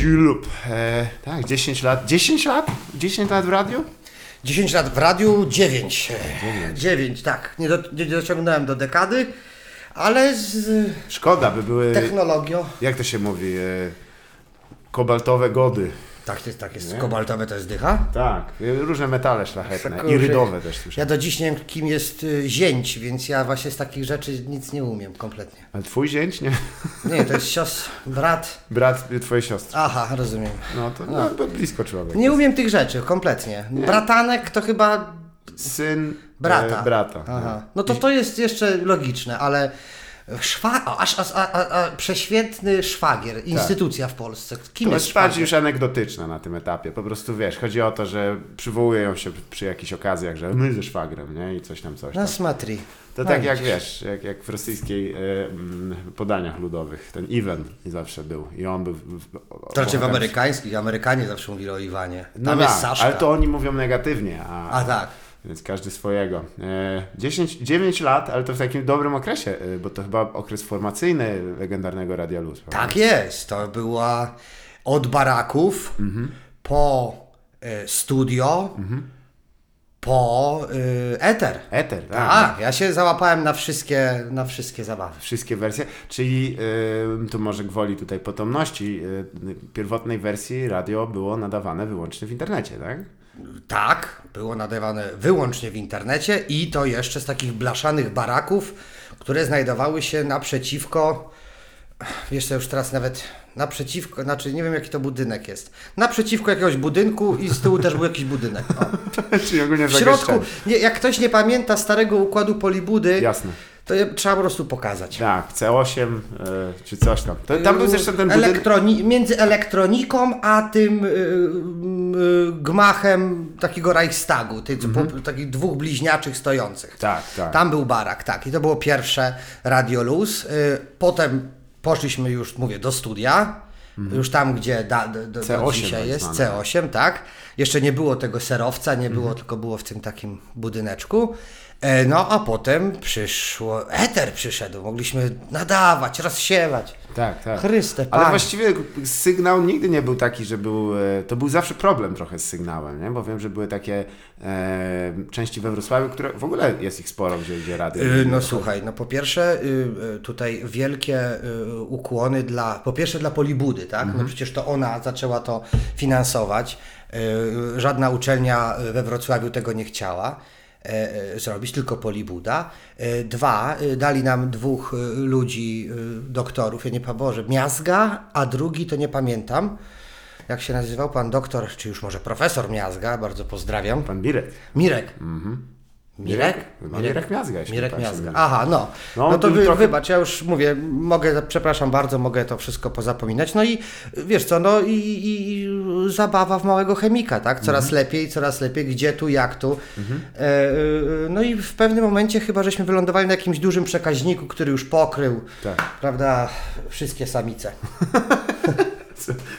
ślub. E, tak, 10 lat. 10 lat? 10 lat w radiu? 10 lat w radiu, 9. 9, tak. Nie, do, nie dociągnąłem do dekady, ale z Szkoda, by były. technologią. Jak to się mówi? E, kobaltowe gody. Tak, jest, tak jest. Kobaltowe to jest dycha. Tak, e, różne metale szlachetne. I rydowe też Ja słyszałem. do dziś nie wiem, kim jest y, zięć, więc ja właśnie z takich rzeczy nic nie umiem kompletnie. Ale twój zięć, nie? Nie, to jest siostr, brat. Brat y, twojej siostry. Aha, rozumiem. No to no, to blisko człowiek. Nie umiem tych rzeczy kompletnie. Bratanek to chyba Syn brata. E, brata. Aha. No to to jest jeszcze logiczne, ale szwa, aż, aż a, a, a, prześwietny szwagier, instytucja w Polsce. Kim To jest bardziej już anegdotyczne na tym etapie. Po prostu wiesz, chodzi o to, że przywołują się przy jakichś okazjach, że my ze szwagrem, nie? I coś tam, coś tam. Na smatri. To No tak jak wiesz, jak, jak w rosyjskiej mm, podaniach ludowych. Ten Iwan zawsze był. I on był. To znaczy w amerykańskich, Amerykanie zawsze mówili o Iwanie. Tam No jest tak, Saszka. ale to oni mówią negatywnie, a, A tak. Więc każdy swojego. E, 10, 9 lat, ale to w takim dobrym okresie, e, bo to chyba okres formacyjny legendarnego Radia Luz. prawda? Tak jest. To była od baraków Mhm. po e, studio, po e, eter. Eter, tak. Tak, ja się załapałem na wszystkie, na wszystkie zabawy. Wszystkie wersje, czyli y, tu może gwoli tutaj potomności, y, pierwotnej wersji radio było nadawane wyłącznie w internecie, tak? Tak, było nadawane wyłącznie w internecie i to jeszcze z takich blaszanych baraków, które znajdowały się naprzeciwko, co, już teraz nawet naprzeciwko, znaczy nie wiem jaki to budynek jest, naprzeciwko jakiegoś budynku i z tyłu też był jakiś budynek. O. czyli ogólnie W środku, nie, jak ktoś nie pamięta starego układu polibudy, Jasne. To je trzeba po prostu pokazać. Tak, C8 y, czy coś tam. To, tam był zresztą ten budynek. Elektroni- między elektroniką a tym y, y, gmachem takiego Reichstagu, tych po, takich dwóch bliźniaczych stojących. Mhm. Tak, tak. Tam był barak, tak. I to było pierwsze Radio Luz. Potem poszliśmy już, mówię, do studia. Już tam, gdzie da, do, do, do C8 dzisiaj tak jest, zwane. C8, tak. Jeszcze nie było tego serowca, nie było, Mhm. tylko było w tym takim budyneczku. E, No a potem przyszło, eter przyszedł, mogliśmy nadawać, rozsiewać. Tak, tak. Chryste, Ale właściwie sygnał nigdy nie był taki, że był. e, To był zawsze problem trochę z sygnałem, nie? Bo wiem, że były takie e, części we Wrocławiu, które w ogóle jest ich sporo, gdzie, gdzie radio. Y, No słuchaj, no po pierwsze y, y, tutaj wielkie y, ukłony dla, po pierwsze dla Polibudy, tak? No przecież to ona zaczęła to finansować. Y, Żadna uczelnia we Wrocławiu tego nie chciała e, e, zrobić, tylko Polibuda. E, Dwa, dali nam dwóch ludzi, doktorów, ja nie pamiętam, Boże, Miazga, a drugi to nie pamiętam. Jak się nazywał pan doktor, czy już może profesor Miazga, bardzo pozdrawiam. Pan Birek. Mirek. Mirek? No, Mirek Miazga, jeśli Mirek tak Miazga. Aha, no. No, No, to wy, trochę- wybacz, ja już mówię, mogę, przepraszam bardzo, mogę to wszystko pozapominać. No i wiesz co, no i, i, zabawa w małego chemika, tak? Coraz Mhm. lepiej, coraz lepiej, gdzie tu, jak tu. E, e, no i w pewnym momencie chyba żeśmy wylądowali na jakimś dużym przekaźniku, który już pokrył, Tak. prawda, wszystkie samice.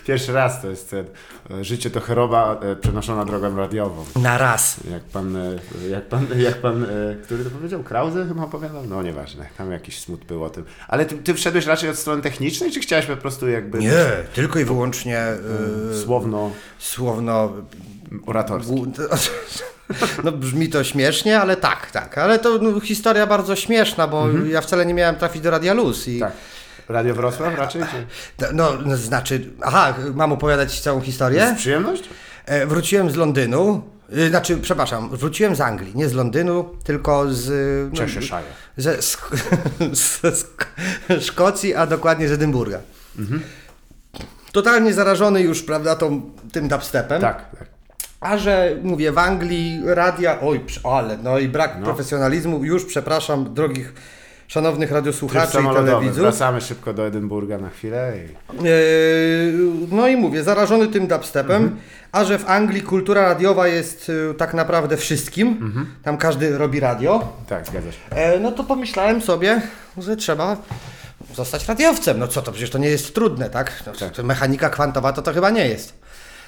Pierwszy raz to jest e, życie to choroba e, przenoszona drogą radiową. Na raz. Jak pan, e, jak pan, jak pan, który to powiedział? Krause chyba opowiadał? No nieważne, tam jakiś smut był o tym. Ale ty, ty wszedłeś raczej od strony technicznej, czy chciałeś po prostu jakby Nie, tylko i wyłącznie e, słowno słowno oratorskie? Głu- No brzmi to śmiesznie, ale tak, tak. Ale to no, historia bardzo śmieszna, bo ja wcale nie miałem trafić do Radia Luz. I, Tak. Radio Wrocław raczej? Czy? No, no, znaczy, aha, mam opowiadać całą historię? Z przyjemność? E, wróciłem z Londynu, y, znaczy, przepraszam, wróciłem z Anglii, nie z Londynu, tylko z... No, Cheshire. ze, z, z, z Szkocji, a dokładnie z Edynburga. Totalnie zarażony już, prawda, tą, tym dubstepem. Tak, tak. A że mówię w Anglii radia, oj, ale no i brak No. profesjonalizmu, już przepraszam drogich szanownych radiosłuchaczy i telewidzów. Wracamy szybko do Edynburga na chwilę. I... Yy, no i mówię, zarażony tym dubstepem, Mhm. a że w Anglii kultura radiowa jest y, tak naprawdę wszystkim, Mhm. tam każdy robi radio, Tak, zgadza się. e, no to pomyślałem sobie, że trzeba zostać radiowcem. No co to, przecież to nie jest trudne, tak? No, Tak. Mechanika kwantowa to to chyba nie jest.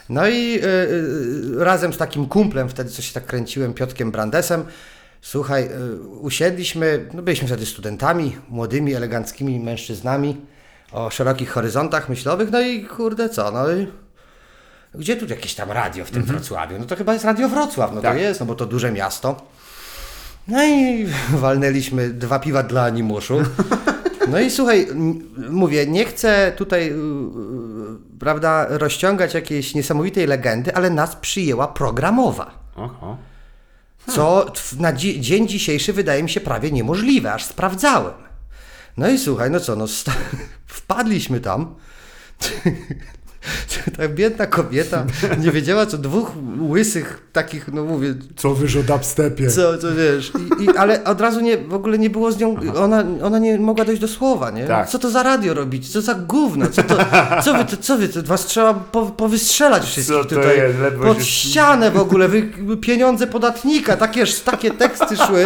No i y, y, razem z takim kumplem, wtedy co się tak kręciłem, Piotkiem Brandesem, słuchaj, y, usiedliśmy, no byliśmy wtedy studentami, młodymi, eleganckimi mężczyznami, o szerokich horyzontach myślowych, no i kurde co, no i gdzie tu jakieś tam radio w tym Wrocławiu? No to chyba jest Radio Wrocław, no Tak. to jest, no bo to duże miasto. No i walnęliśmy dwa piwa dla animuszu. No i słuchaj, mówię, nie chcę tutaj, yy, yy, prawda, rozciągać jakiejś niesamowitej legendy, ale nas przyjęła programowa. Oho. Co na dzi- dzień dzisiejszy wydaje mi się prawie niemożliwe, aż sprawdzałem. No i słuchaj, no co, no wpadliśmy tam. Ta biedna kobieta nie wiedziała, co dwóch łysych takich, no mówię, Co wyż o dubstepie? co, co wiesz, I, i, ale od razu nie, w ogóle nie było z nią, ona, ona nie mogła dojść do słowa, nie? Tak. Co to za radio robić? Co za gówno? Co, to, co wy, to, co wy, to was trzeba po, powystrzelać wszystkich Co tutaj. jest? Pod się- ścianę w ogóle, wy, pieniądze podatnika, takie, takie teksty szły.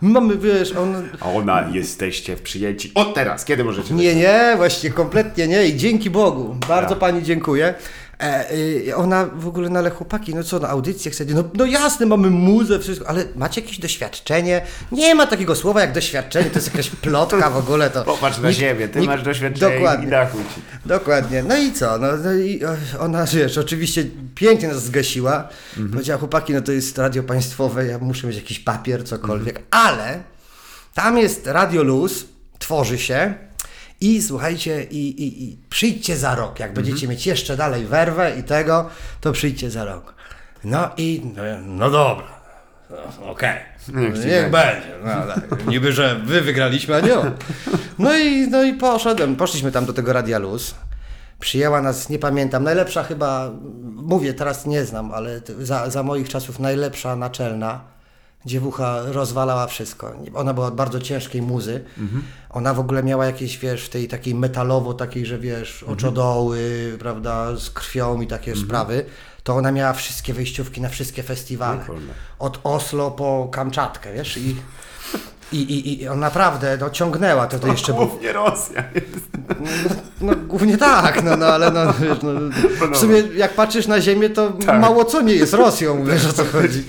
Mamy, wiesz, on... A ona, jesteście przyjęci. O teraz, kiedy możecie? Nie, nie, właśnie kompletnie nie i dzięki Bogu. Bardzo Tak. pani dziękuję. E, y, ona w ogóle, no ale chłopaki, no co, na audycję chcecie? No, no jasne, mamy muzę, wszystko, ale macie jakieś doświadczenie? Nie ma takiego słowa jak doświadczenie, to jest jakaś plotka w ogóle. To Popatrz na nikt- siebie, ty nikt- masz doświadczenie Dokładnie. i dachu. Dokładnie. No i co? No, no i ona, wiesz, oczywiście pięknie nas zgasiła. Powiedziała, chłopaki, no to jest radio państwowe, ja muszę mieć jakiś papier, cokolwiek. Ale tam jest Radio Luz, tworzy się i słuchajcie, i, i, i przyjdźcie za rok. Jak będziecie mieć jeszcze dalej werwę i tego, to przyjdźcie za rok. No i, no, no dobra. No, Okej. Niech ci Niech będzie. No, tak. Niby, że wy wygraliśmy, a nie on. No i, no i poszedłem. Poszliśmy tam do tego Radia Luz. Przyjęła nas, nie pamiętam, najlepsza chyba, mówię, teraz nie znam, ale za, za moich czasów najlepsza naczelna. Dziewucha rozwalała wszystko. Ona była od bardzo ciężkiej muzy. Ona w ogóle miała jakieś, wiesz, tej takiej metalowo, takiej, że wiesz, oczodoły, prawda, z krwią i takie sprawy. To ona miała wszystkie wejściówki na wszystkie festiwale. Od Oslo po Kamczatkę, wiesz, i, i, i, i on naprawdę no, ciągnęła. To, to jeszcze był Głównie Rosja. no głównie tak, no, no ale no, no, w sumie jak patrzysz na ziemię, to Tak. mało co nie jest Rosją, wiesz o co chodzi.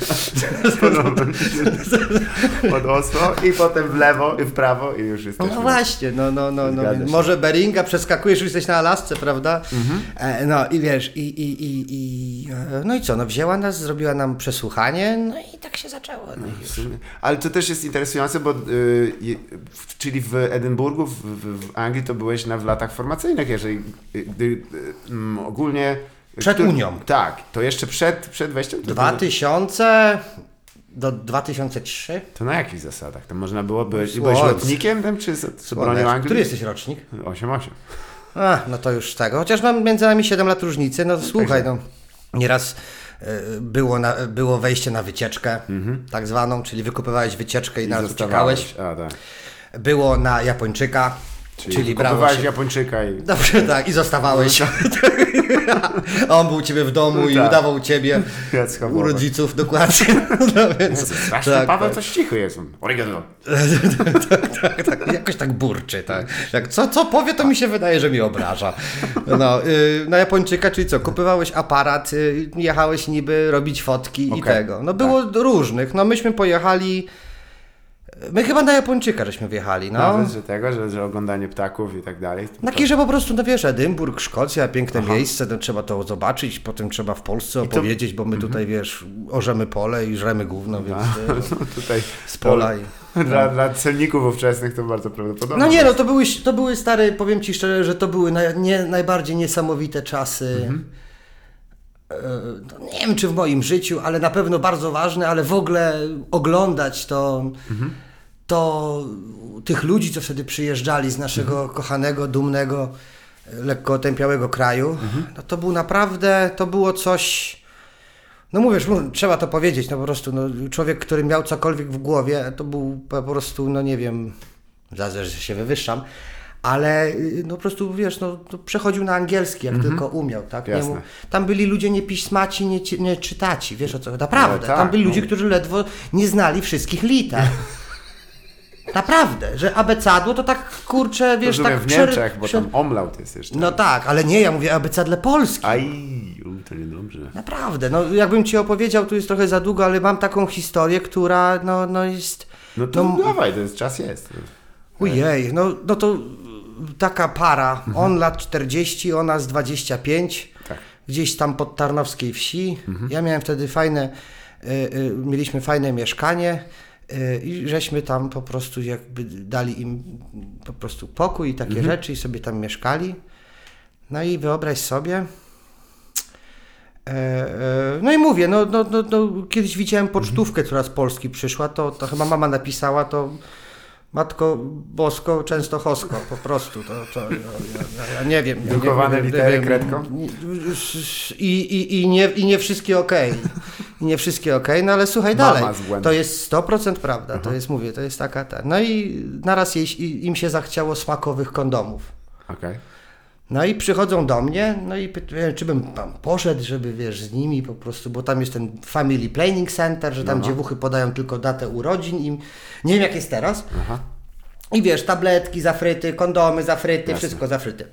Podoba mi się. Od Oslo i potem w lewo i w prawo i już jesteśmy. No właśnie, no, no, no, no może Beringa przeskakujesz, już jesteś na Alasce, prawda? Mhm. E, no i wiesz, i, i, i, i e, no i co, no wzięła nas, zrobiła nam przesłuchanie, no i tak się zaczęło. No sumie. Ale to też jest interesujące, bo y, w- czyli w Edynburgu, w, w, Anglii to byłeś na, w latach formacyjnych, jeżeli y, gdy, y, mm, ogólnie... Przed który- Unią. Tak, to jeszcze przed, przed wejściem? To, 2000 do 2003? to na jakich zasadach? To można było być... Słońce. Byłeś lotnikiem tam, czy z, z bronią Anglii? Który jesteś rocznik? 8-8. A, no to już tego. Chociaż mam między nami 7 lat różnicy, no słuchaj, no nieraz było, na, było wejście na wycieczkę, tak zwaną, czyli wykupywałeś wycieczkę i, Mhm. I na uciekałeś. A, tak. Było na Japończyka, Czyli, czyli, kupowałeś się... Japończyka i... Dobrze, tak, i zostawałeś. A on był u ciebie w domu i Tak. udawał ciebie u rodziców, dokładnie. No więc, Strasznie tak, Paweł tak. coś cichy jest. on. Oregano. tak, tak, jakoś tak burczy, tak. Jak co, co powie, to mi się wydaje, że mi obraża. No, y, na Japończyka, czyli co, kupywałeś aparat, y, jechałeś niby robić fotki i Okej, tego. No było różnych, no myśmy pojechali, my chyba na Japończyka żeśmy wjechali, no. Nawet, że tego, że, że oglądanie ptaków i tak dalej. Taki, że po prostu, no wiesz, Edynburg, Szkocja, piękne miejsce, no, trzeba to zobaczyć, potem trzeba w Polsce opowiedzieć, bo my tutaj, wiesz, orzemy pole i żremy gówno, więc y, No, tutaj z pola i... Dla, dla celników ówczesnych to bardzo prawdopodobne. No nie, no to były, to były stare, powiem Ci szczerze, że to były naj, nie, najbardziej niesamowite czasy. E, no nie wiem, czy w moim życiu, ale na pewno bardzo ważne, ale w ogóle oglądać to, to tych ludzi, co wtedy przyjeżdżali z naszego kochanego, dumnego, lekko otępiałego kraju, no to był naprawdę, to było coś... No mówisz, trzeba to powiedzieć, no po prostu no, człowiek, który miał cokolwiek w głowie, to był po prostu, no nie wiem, zaraz, że się wywyższam, ale y, no po prostu, wiesz, no, przechodził na angielski, jak tylko umiał, tak? Nie Jasne. mu- tam byli ludzie nie piśmaci, nie, nie czytaci, wiesz o co, naprawdę, Ale tak, tam byli no. ludzie, którzy ledwo nie znali wszystkich liter. Naprawdę, że abecadło to tak, kurczę, wiesz, Rozumiem, tak w Niemczech, bo tam omlaut jest jeszcze. No tak, ale nie, ja mówię abecadle polskie. Aj, u, to niedobrze. Naprawdę, no jakbym ci opowiedział, tu jest trochę za długo, ale mam taką historię, która no, no jest... No to No, dawaj, to jest, czas jest. Ojej, no, no to taka para, on lat 40, ona z 25, Tak. gdzieś tam pod Tarnowskiej wsi. Ja miałem wtedy fajne, y, y, mieliśmy fajne mieszkanie i żeśmy tam po prostu jakby dali im po prostu pokój i takie rzeczy i sobie tam mieszkali. No i wyobraź sobie, E, e, No i mówię, no, no, no, no, kiedyś widziałem pocztówkę, która z Polski przyszła, to, to chyba mama napisała, to Matko Bosko Częstochowsko, po prostu, to, to ja, ja, ja nie wiem. Drukowane litery kredką? I, i, i, nie, I nie wszystkie okej. I nie wszystkie okej, no ale słuchaj Mama dalej, to jest 100% prawda, to jest, mówię, to jest taka ta. No i naraz jej, im się zachciało smakowych kondomów. Okej. No i przychodzą do mnie, no i pytają, czy bym tam poszedł, żeby wiesz, z nimi po prostu, bo tam jest ten Family Planning Center, że tam dziewuchy podają tylko datę urodzin i nie wiem jak jest teraz. Aha. I wiesz, tabletki zafryty, kondomy zafryty, Jasne. wszystko zafryty.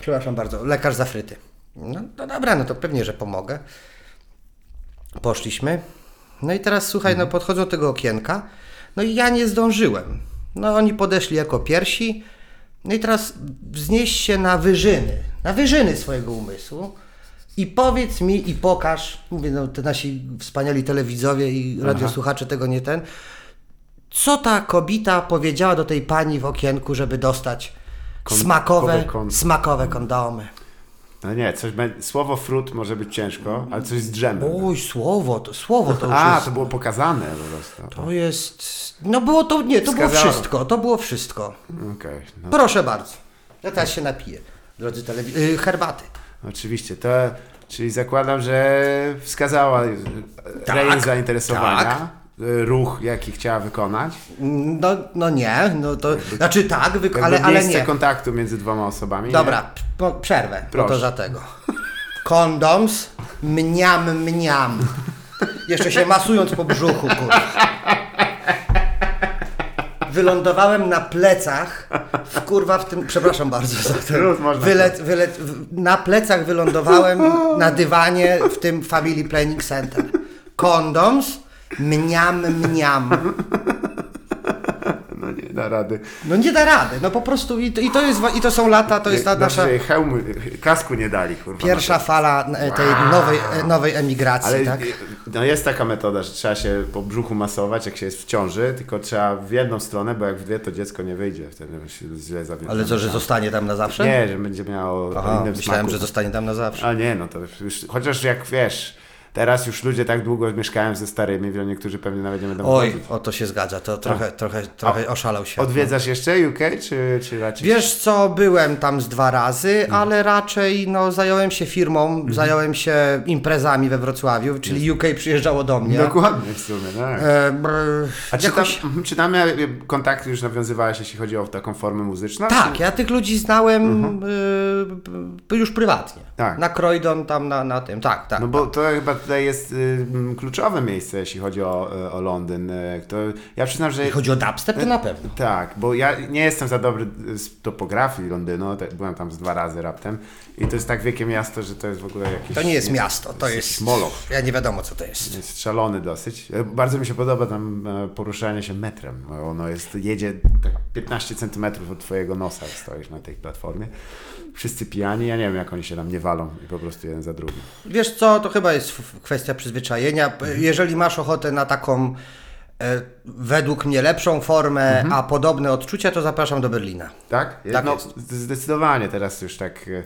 Przepraszam bardzo, lekarz zafryty. No, no dobra, no to pewnie, że pomogę. Poszliśmy. No i teraz słuchaj, no podchodzą do tego okienka. No i ja nie zdążyłem. No oni podeszli jako pierwsi. No i teraz wznieś się na wyżyny, na wyżyny swojego umysłu i powiedz mi i pokaż, mówię, no te nasi wspaniali telewidzowie i radiosłuchacze tego nie ten, co ta kobieta powiedziała do tej pani w okienku, żeby dostać Kon- smakowe, kon- smakowe kondomy. No nie, coś be... słowo frut może być ciężko, ale coś z drzemem. Oj, słowo, to słowo to już A, jest, to było pokazane po prostu. to jest, no było to, nie, to było Wskazało. wszystko, to było wszystko. Okej, no, Proszę bardzo, ja teraz się napiję, drodzy telewidzowie, herbaty. oczywiście. To, czyli zakładam, że wskazała e, Tak, rejon zainteresowania, tak. E, ruch, jaki chciała wykonać, No, no nie, no to, znaczy tak, jakby ale, ale nie. kontaktu między dwoma osobami. Dobra, p- przerwę, no Proszę. to dlatego. Kondoms, mniam, mniam. Jeszcze się masując po brzuchu, kurwa. Wylądowałem na plecach, w kurwa w tym, przepraszam bardzo za to. Już można w- na plecach wylądowałem na dywanie w tym Family Planning Center. Kondoms, mniam, mniam. No nie da rady. No nie da rady, no po prostu i to, i to, jest, i to są lata, to jest ta Znaczy, nasza... hełmu, kasku nie dali, kurwa. Pierwsza fala e, tej nowej, e, nowej emigracji, Ale tak? no jest taka metoda, że trzeba się po brzuchu masować, jak się jest w ciąży, tylko trzeba w jedną stronę, bo jak w dwie, to dziecko nie wyjdzie, wtedy się źle zawiedzie. Ale co, że zostanie tam na zawsze? Nie, że będzie miało Aha, innym myślałem, smaku. że zostanie tam na zawsze. A nie, no to już, chociaż jak wiesz, teraz już ludzie tak długo mieszkają ze starymi, że niektórzy pewnie nawet nie będą Oj, chodzić. o to się zgadza, to trochę, trochę, trochę oszalał się. Odwiedzasz jeszcze UK, czy, czy raczej... Wiesz co, byłem tam z dwa razy, Mhm. ale raczej no, zająłem się firmą, zająłem się imprezami we Wrocławiu, czyli UK przyjeżdżało do mnie. Dokładnie w sumie, tak. E, brr, A czy tam, jakoś... mhm, czy tam kontakty już nawiązywałeś, jeśli chodzi o taką formę muzyczną? Tak, czy... ja tych ludzi znałem y, już prywatnie. Mhm. Tak. Na Croydon, tam na, na tym, tak, tak. No bo to chyba tutaj jest y, kluczowe miejsce, jeśli chodzi o, y, o Londyn. Y, To, ja przyznam, że... Jeśli chodzi o dubstep, to na pewno. Tak, bo ja nie jestem za dobry z topografii Londynu, byłem tam z dwa razy raptem i to jest tak wielkie miasto, że to jest w ogóle jakieś... To nie jest miasto, to jest... moloch. Ja nie wiadomo, co to jest. Jest szalony dosyć. Bardzo mi się podoba tam e, poruszanie się metrem. Ono jest, jedzie tak 15 centymetrów od twojego nosa, jak stoisz na tej platformie. Wszyscy pijani, ja nie wiem jak oni się tam nie walą i po prostu jeden za drugim. Wiesz co, to chyba jest kwestia przyzwyczajenia. Jeżeli masz ochotę na taką e, według mnie lepszą formę, a podobne odczucia, to zapraszam do Berlina. Tak? Tak no, jest. Zdecydowanie teraz już tak e,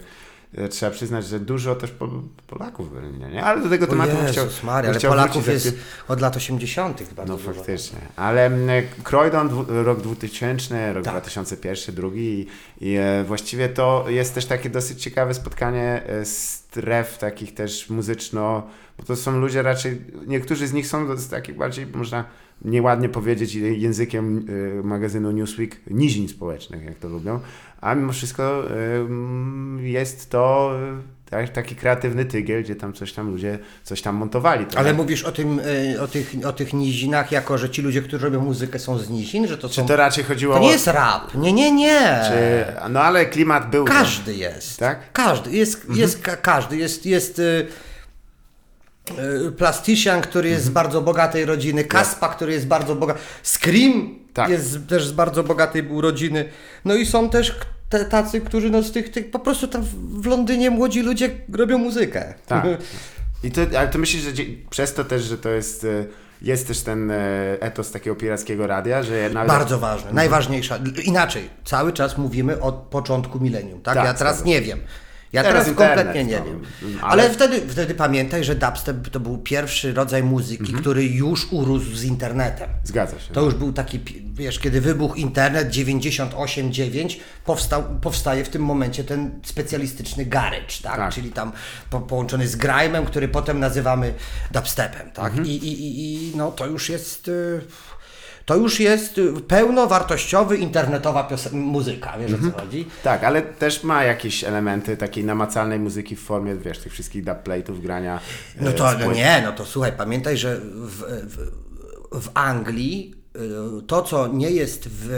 trzeba przyznać, że dużo też po, Polaków w Berlinie, nie? Ale do tego O tematu bym chciał, Jezus Maria, ale chciał Polaków jest chwilę. od lat 80. bardzo No dużo. faktycznie. Ale mm, Croydon, dwu- rok 2000, rok Tak. 2001, drugi i, i e, właściwie to jest też takie dosyć ciekawe spotkanie e, stref takich też muzyczno, bo to są ludzie raczej, niektórzy z nich są z takich bardziej, można nieładnie powiedzieć językiem e, magazynu Newsweek, nizin społecznych, jak to lubią, a mimo wszystko mm, jest to e, tak- taki kreatywny tygiel, gdzie tam coś tam ludzie coś tam montowali. To Ale tak- mówisz o, tym, o, tych, o tych nizinach, jako że ci ludzie, którzy robią muzykę są z nizin, że to Czy są... to raczej chodziło To o... nie jest rap, nie, nie, nie. Czy, no ale klimat był. Każdy jest. Tak? Każdy, jest, jest ka- każdy, jest, jest y, y, Plastician, który jest z bardzo bogatej rodziny, Kaspa, który jest bardzo bogaty, Scream Tak. jest też z bardzo bogatej rodziny. No i są też te, tacy, którzy no z tych, tych, po prostu tam w- Londynie młodzi ludzie robią muzykę. Tak. I to, ale to myślisz, że przez to też, że to jest, e, jest też ten e, etos takiego pirackiego radia, że. Bardzo ważne, najważniejsza. Inaczej, cały czas mówimy o początku milenium, tak? Tak, ja teraz nie wiem. Ja Teraz teraz, kompletnie nie no, wiem. ale- Ale, wtedy, wtedy pamiętaj, że dubstep to był pierwszy rodzaj muzyki, Mhm. który już urósł z internetem. Zgadza się. To już był taki, wiesz, kiedy wybuchł internet 98.9, powstał, powstaje w tym momencie ten specjalistyczny garage, tak? Tak. Czyli tam po, połączony z grime'em, który potem nazywamy dubstepem, tak? Mhm. I, i, i, I no to już jest... y, To już jest y, pełnowartościowy, internetowa muzyka, wiesz o co chodzi? Tak, ale też ma jakieś elementy takiej namacalnej muzyki w formie, wiesz, tych wszystkich dubplate'ów, grania. No e, to no nie, no to słuchaj, pamiętaj, że w, w, w Anglii y, to, co nie jest w,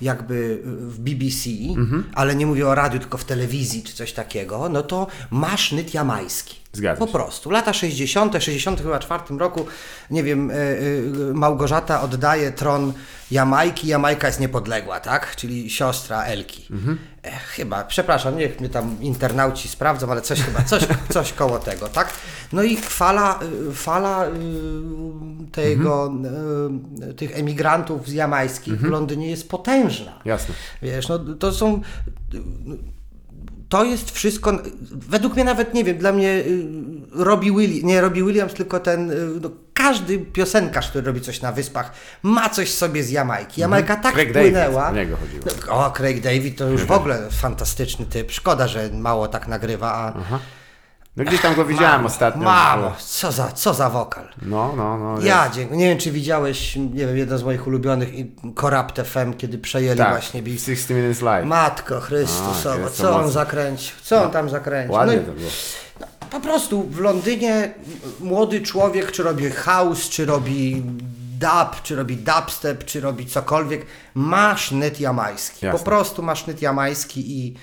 jakby w BBC, Mhm. ale nie mówię o radiu, tylko w telewizji czy coś takiego, no to masz nyt jamański. Zgadza Po prostu. Lata 60., 60 chyba czwartym roku, nie wiem, y, y, Małgorzata oddaje tron Jamajki, Jamajka jest niepodległa, tak? Czyli siostra Elki. Mhm. E, chyba, przepraszam, niech mnie tam internauci sprawdzą, ale coś chyba, coś, coś koło tego, tak? No i fala, fala tego, Mhm. tych emigrantów z jamajskich w Londynie jest potężna. Jasne. Wiesz, no to są. To jest wszystko. Według mnie nawet nie wiem, dla mnie y, Robbie Williams, nie Robbie Williams, tylko ten. y, No, każdy piosenkarz, który robi coś na wyspach, ma coś sobie z Jamajki. Jamajka tak Craig wpłynęła. David, o. No, O, Craig David to już w ogóle fantastyczny typ. Szkoda, że mało tak nagrywa, a. No gdzieś tam go widziałem ostatnio. Mamo, co za, co za wokal. No, no, no. Ja dziękuję. Nie wiem, czy widziałeś, nie wiem, jeden z moich ulubionych, Corrupt FM, kiedy przejęli Tak, właśnie Beat. 60 Minutes Live. Matko Chrystusowa, co on zakręcił? Co on tam zakręcił? Ładnie no, i- to było. no, po prostu w Londynie młody człowiek, czy robi house, czy robi dub, czy robi dubstep, czy robi cokolwiek, ma sznyt jamański. Jasne. Po prostu ma sznyt jamański I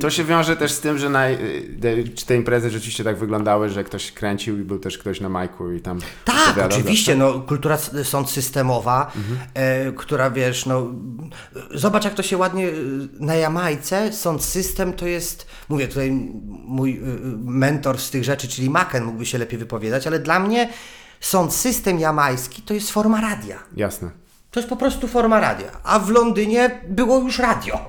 To się wiąże też z tym, że na, y, czy te imprezy rzeczywiście tak wyglądały, że ktoś kręcił i był też ktoś na majku i tam Tak, oczywiście, no, kultura sąd systemowa, e, która wiesz, no, zobacz jak to się ładnie, e, na Jamajce sąd system to jest, mówię tutaj mój e, mentor z tych rzeczy, czyli Maken mógłby się lepiej wypowiadać, ale dla mnie sąd system jamański to jest forma radia. Jasne. To jest po prostu forma radia. A w Londynie było już radio.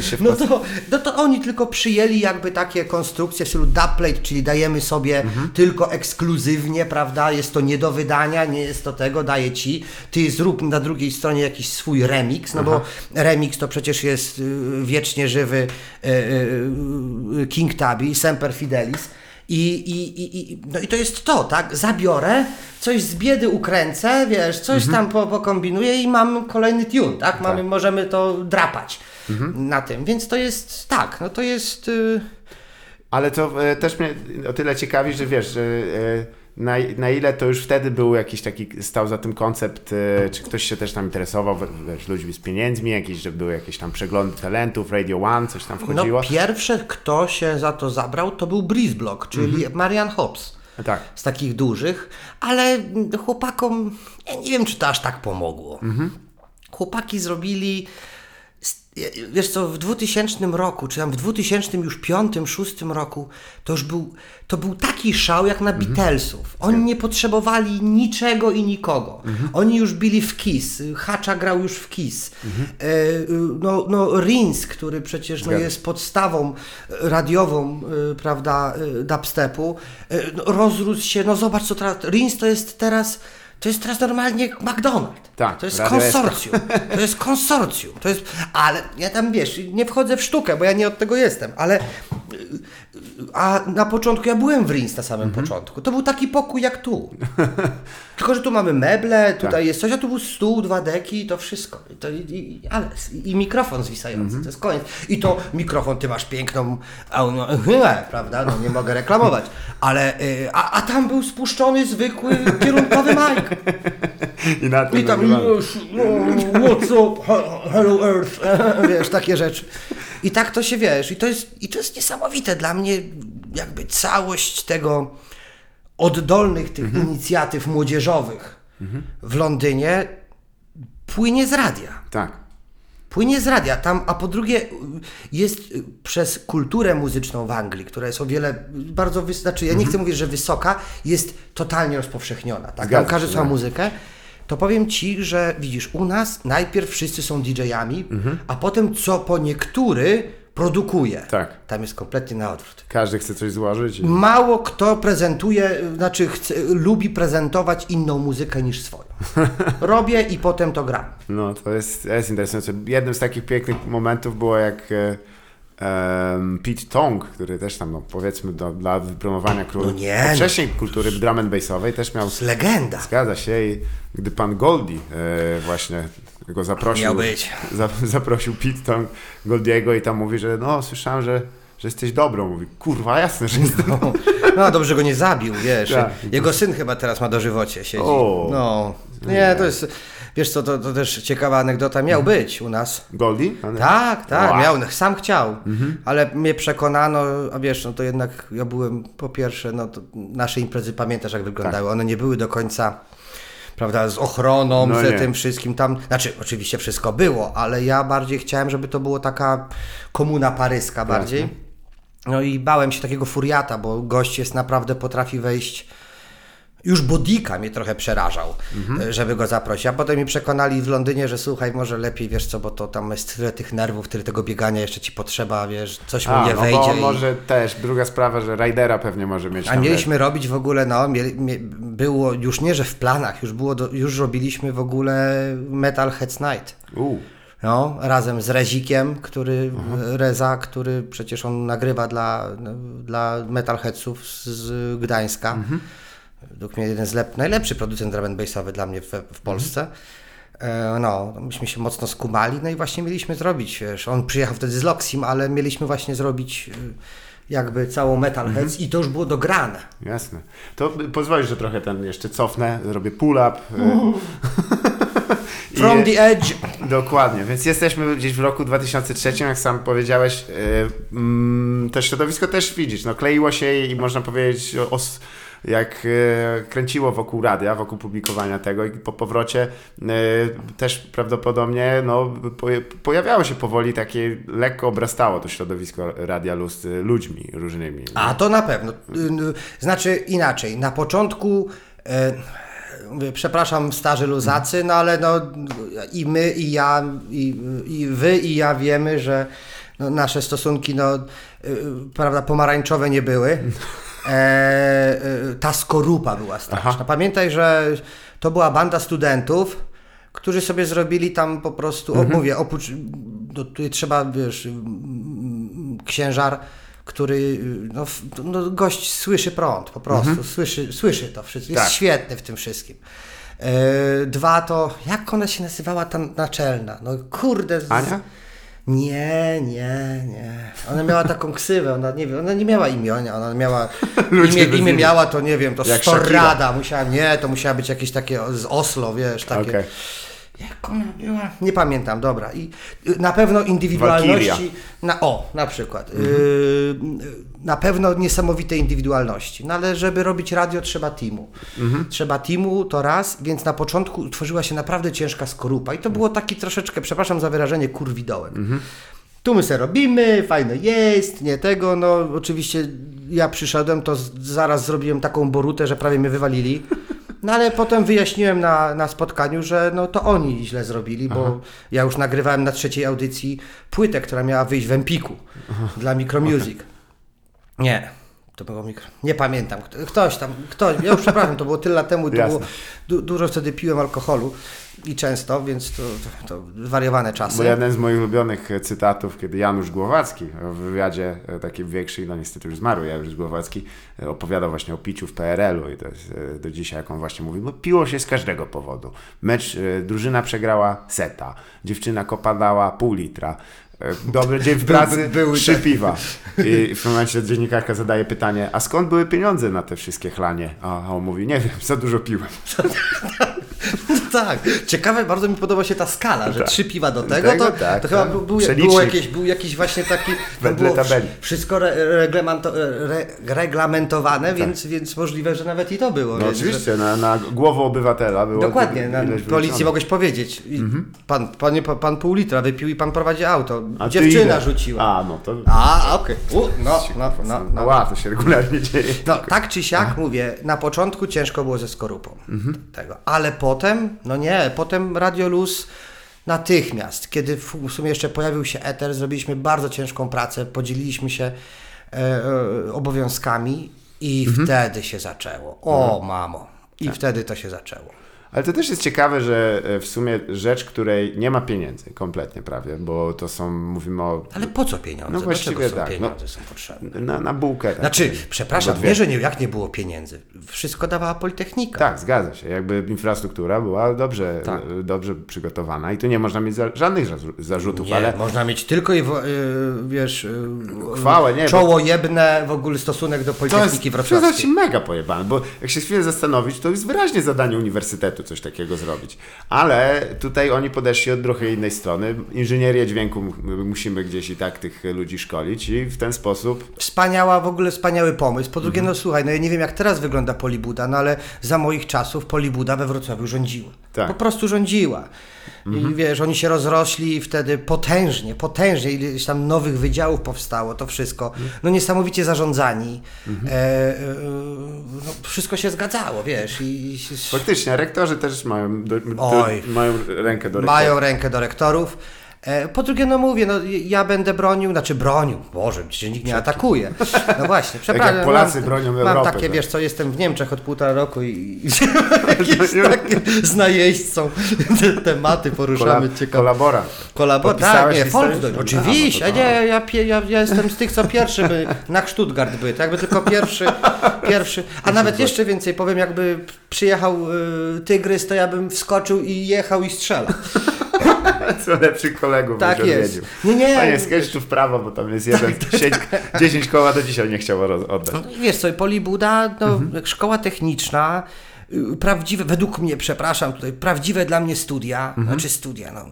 Się No to, no to oni tylko przyjęli jakby takie konstrukcje w stylu dubplate, czyli dajemy sobie tylko ekskluzywnie, prawda? Jest to nie do wydania, nie jest to tego, daję ci. Ty zrób na drugiej stronie jakiś swój remix, no bo remix to przecież jest y, wiecznie żywy y, y, King Tubby, Semper Fidelis. I, i, i, i, no i to jest to, tak? Zabiorę, coś z biedy ukręcę, wiesz, coś tam po, pokombinuję i mam kolejny tune, tak? Mamy, możemy to drapać na tym. Więc to jest tak, no to jest. y, Ale to e, też mnie o tyle ciekawi, że wiesz, że e, na, na ile to już wtedy był jakiś taki, stał za tym koncept, e, czy ktoś się też tam interesował, wiesz, ludźmi z pieniędzmi, jakieś, że były jakieś tam przeglądy talentów, Radio One, coś tam wchodziło. No, pierwsze, kto się za to zabrał, to był Breeze Block, czyli Marian Hobbs. tak. z takich dużych, ale chłopakom, ja nie wiem, czy to aż tak pomogło. Chłopaki zrobili, wiesz co, w 2000 roku, czy tam w 2005, 2006 roku, to już był, to był taki szał jak na Beatlesów. Oni nie potrzebowali niczego i nikogo. Oni już byli w Kiss, Hacza grał już w Kiss. E, no, no Rins, który przecież no, jest podstawą radiową, y, prawda, y, dubstepu, y, no, rozrósł się, no zobacz co teraz, Rins to jest teraz, to jest teraz normalnie McDonald's. Tak, to jest konsorcjum. To jest konsorcjum. To jest, ale ja tam wiesz, nie wchodzę w sztukę, bo ja nie od tego jestem, ale a na początku ja byłem w Rins na samym Mhm. początku. To był taki pokój jak tu. Tylko, że tu mamy meble, tutaj Tak. jest coś, a tu był stół, dwa deki i to wszystko. I, to, i, ale, i mikrofon zwisający, Mhm. to jest koniec. I to mikrofon, ty masz piękną, a no, prawda, no nie mogę reklamować, ale, y, a, a tam był spuszczony zwykły kierunkowy mic. I na tym I tam, no, what's up, he- hello earth, wiesz, takie rzeczy. I tak to się, wiesz, i to jest, i to jest niesamowite dla mnie, jakby całość tego oddolnych tych inicjatyw młodzieżowych w Londynie płynie z radia. Tak. Płynie z radia tam, a po drugie jest przez kulturę muzyczną w Anglii, która jest o wiele bardzo, znaczy ja nie chcę mówić, że wysoka, jest totalnie rozpowszechniona. Tak? Tam Zgadza każdy się, słucha tak. muzykę. To powiem Ci, że widzisz, u nas najpierw wszyscy są DJ-ami, a potem co po niektóry produkuje. Tak. Tam jest kompletnie na odwrót. Każdy chce coś złożyć. I... Mało kto prezentuje, znaczy chce, lubi prezentować inną muzykę niż swoją. Robię i potem to gram. No, to jest, jest interesujące. Jednym z takich pięknych momentów było jak e, em, Pete Tong, który też tam, no, powiedzmy, do, dla wypromowania król, No nie, no. wcześniej kultury drum and bassowej też miał, jest legenda. zgadza się i gdy pan Goldie e, właśnie go zaprosił, Miał być. Za, zaprosił Pete Tong Goldiego i tam mówi, że no, słyszałem, że, że jesteś dobrą. Mówi, kurwa, jasne, że jestem No, no dobrze go nie zabił, wiesz. Tak. Jego syn chyba teraz ma dożywocie, siedzi. O. No, nie, to jest, wiesz co, to, to też ciekawa anegdota. Miał być u nas. Goldie? Tak, tak, Wow. miał, sam chciał, ale mnie przekonano, a wiesz, no to jednak ja byłem, po pierwsze, no nasze imprezy pamiętasz jak wyglądały, one nie były do końca, prawda, z ochroną, No ze nie. tym wszystkim tam, znaczy oczywiście wszystko było, ale ja bardziej chciałem, żeby to było taka komuna paryska bardziej. No i bałem się takiego furiata, bo gość jest naprawdę potrafi wejść. Już Bodika mnie trochę przerażał, e, żeby go zaprosić. A potem mi przekonali w Londynie, że słuchaj, może lepiej, wiesz co, bo to tam jest tyle tych nerwów, tyle tego biegania jeszcze ci potrzeba, wiesz, coś mu A, nie no wejdzie. bo i- może też, druga sprawa, że Ridera pewnie może mieć A mieliśmy robić w ogóle, no, mieli, mie, było już nie, że w planach, już było, do, już robiliśmy w ogóle Metal Heads Night. U, No, razem z Rezikiem, który, Reza, który przecież on nagrywa dla, dla Metalheadsów z, z Gdańska. Według mnie jeden z lep, najlepszy producent drum bassowy dla mnie w, w Polsce. E, No, myśmy się mocno skumali, no i właśnie mieliśmy zrobić, wiesz, on przyjechał wtedy z Loxim, ale mieliśmy właśnie zrobić y, jakby całą Metalheads i to już było dograne. Jasne. To pozwolisz, że trochę ten jeszcze cofnę, zrobię pull-up. i- From the edge. Dokładnie, więc jesteśmy gdzieś w roku 2003, jak sam powiedziałeś, mm, to środowisko też widzisz, no kleiło się i można powiedzieć o, jak y, kręciło wokół radia, wokół publikowania tego i po powrocie y, też prawdopodobnie no, po, pojawiało się powoli takie, lekko obrastało to środowisko Radia Luz y, ludźmi różnymi. A to na pewno. Znaczy inaczej. Na początku. E, przepraszam, starzy luzacy, no ale no, i my, i ja, i, i wy, i ja wiemy, że no, nasze stosunki, no, prawda, pomarańczowe nie były. E, y, ta skorupa była straszna. Aha. Pamiętaj, że to była banda studentów, którzy sobie zrobili tam po prostu, o, mówię, oprócz, no, tutaj trzeba, wiesz, księżar, który, no, no gość słyszy prąd, po prostu, słyszy, słyszy to wszystko, jest Tak. świetny w tym wszystkim. E, dwa to, jak ona się nazywała ta naczelna? No kurde. z- Ania? Nie, nie, nie. Ona miała taką ksywę, ona nie ona nie miała imienia, ona miała imię, imię miała to nie wiem, to Jak musiała, nie, to musiała być jakieś takie z Oslo, wiesz, takie. Okej. Jak ona była? Nie pamiętam, dobra. I y, na pewno indywidualności. Na, o, na przykład. Y, y, na pewno niesamowite indywidualności. No ale żeby robić radio, trzeba teamu. Trzeba teamu, to raz, więc na początku utworzyła się naprawdę ciężka skorupa. I to było taki troszeczkę, przepraszam za wyrażenie, kurwidołek. Tu my se robimy, fajno jest, nie tego, no oczywiście ja przyszedłem, to zaraz zrobiłem taką borutę, że prawie mnie wywalili. No ale potem wyjaśniłem na, na spotkaniu, że no to oni źle zrobili, bo ja już nagrywałem na trzeciej audycji płytę, która miała wyjść w Empiku dla Micromusic. Nie, to było mikro. Nie pamiętam. Kto- Ktoś tam, ktoś, ja już przepraszam, to było tyle lat temu, było, du, dużo wtedy piłem alkoholu i często, więc to, to, to wariowane czasy. Bo jeden z moich ulubionych e, cytatów, kiedy Janusz Głowacki w wywiadzie e, takim większym, no niestety już zmarł Janusz Głowacki, e, opowiadał właśnie o piciu w PRL-u i to jest do dzisiaj, jak on właśnie mówi, no piło się z każdego powodu. Mecz, drużyna przegrała seta, dziewczyna kopadała pół litra, dobry dzień w pracy, były trzy te- piwa. I w momencie dziennikarka zadaje pytanie, a skąd były pieniądze na te wszystkie chlanie? A on mówi, nie wiem, za dużo piłem. tak, ciekawe, bardzo mi podoba się ta skala, że Tak. trzy piwa do tego, Tego to, tak, to chyba tak. był, był, jakieś, był jakiś właśnie taki, Wedle tabeli. wsz- wszystko re, re, reglamentowane, więc, więc możliwe, że nawet i to było. Tak. No więc, oczywiście, na, na głowę obywatela było Dokładnie, na policji mogłeś powiedzieć, i pan, pan, pan pół litra wypił i pan prowadzi auto, A dziewczyna rzuciła. A, no to... A, okej, U, no, no, no, No, no. ła, to się regularnie dzieje. No, tak czy siak, mówię, na początku ciężko było ze skorupą tego, ale potem, no nie, potem Radio Luz natychmiast, kiedy w sumie jeszcze pojawił się Eter, zrobiliśmy bardzo ciężką pracę, podzieliliśmy się e, e, obowiązkami i wtedy się zaczęło. O, mamo. I wtedy to się zaczęło. Ale to też jest ciekawe, że e, w sumie rzecz, której nie ma pieniędzy kompletnie prawie, bo to są, mówimy o... Ale po co pieniądze? No właściwie są tak, pieniądze są potrzebne? Na, na bułkę. tak. Znaczy, przepraszam, nie, że nie, jak nie było pieniędzy. Wszystko dawała Politechnika. Tak, zgadza się. Jakby infrastruktura była dobrze, Tak. e, dobrze przygotowana i tu nie można mieć za, żadnych zarzu- zarzutów, Nie, ale można mieć tylko i y, wiesz, Chwałę, nie, bo- czoło jebne w ogóle stosunek do to Politechniki jest Wrocławskiej. przyznać mega pojebane, bo jak się chwilę zastanowić, to jest wyraźnie zadanie uniwersytetu coś takiego zrobić. Ale tutaj oni podeszli od trochę innej strony. Inżynierię dźwięku musimy gdzieś i tak tych ludzi szkolić i w ten sposób Wspaniała, w ogóle wspaniały pomysł. Po drugie, Mhm. no słuchaj, no ja nie wiem jak teraz wygląda Polibuda, no ale za moich czasów Polibuda we Wrocławiu rządziła. Tak. Po prostu rządziła. I wiesz, oni się rozrośli wtedy potężnie, potężnie, ileś tam nowych wydziałów powstało, to wszystko. No niesamowicie zarządzani. E, e, no, wszystko się zgadzało, wiesz. I, i, faktycznie rektorzy też mają, do, do, Oj. mają rękę do mają rękę do rektorów. E, Po drugie, no mówię, no ja będę bronił, znaczy bronił, Boże, przecież nikt nie atakuje. No właśnie, przepraszam. jak Polacy mam, bronią Mam Europy, takie, tak. wiesz co, jestem w Niemczech od półtora roku i, i takie z najeźdźcą te tematy poruszamy Kola, ciekawe. kolabora. Kolabor, tak, nie, A, oczywiście, no to nie, ja, pie- ja, ja jestem z tych, co pierwszy by na Stuttgart by, tak jakby tylko pierwszy, pierwszy, a nawet jeszcze więcej powiem, jakby przyjechał y, Tygrys, to ja bym wskoczył i jechał i strzelał. Co lepszych kolegów Tak byś jest. odwiedził. Nie, nie. Panie, skecz tu w prawo, bo tam jest jeden, siedź, 10 koła do dzisiaj nie chciał oddać. No wiesz co, Polibuda, no, Mhm. szkoła techniczna, prawdziwe, według mnie, przepraszam tutaj, prawdziwe dla mnie studia, Mhm. znaczy studia, no,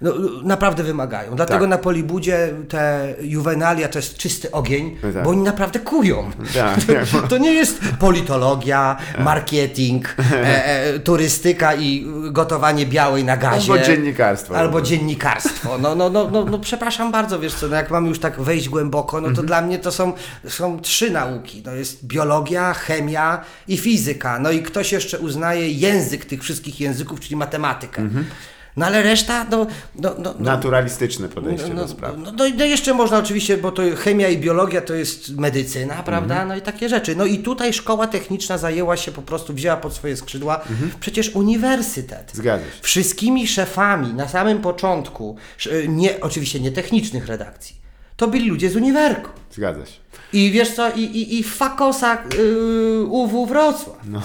no, naprawdę wymagają. Dlatego Tak. na Polibudzie te juwenalia to jest czysty ogień, No tak. bo oni naprawdę kują. Tak, tak. To nie jest politologia, marketing, e, e, turystyka i gotowanie białej na gazie. Albo dziennikarstwo. Albo dziennikarstwo. No, no, no, no, no przepraszam bardzo, wiesz co, no jak mam już tak wejść głęboko, no to Mhm. dla mnie to są, są trzy nauki. To jest biologia, chemia i fizyka. No i ktoś jeszcze uznaje język tych wszystkich języków, czyli matematykę. Mhm. No ale reszta, no... no, no, no Naturalistyczne podejście no, do sprawy. no, no, no jeszcze można oczywiście, bo to chemia i biologia to jest medycyna, prawda? Mhm. No i takie rzeczy. No i tutaj szkoła techniczna zajęła się po prostu, wzięła pod swoje skrzydła Mhm. przecież uniwersytet. Zgadza się. Wszystkimi szefami na samym początku, nie, oczywiście nie technicznych redakcji, to byli ludzie z uniwerku. Zgadza się. I wiesz co, i, i, i fakosa yy, UW Wrocław. No,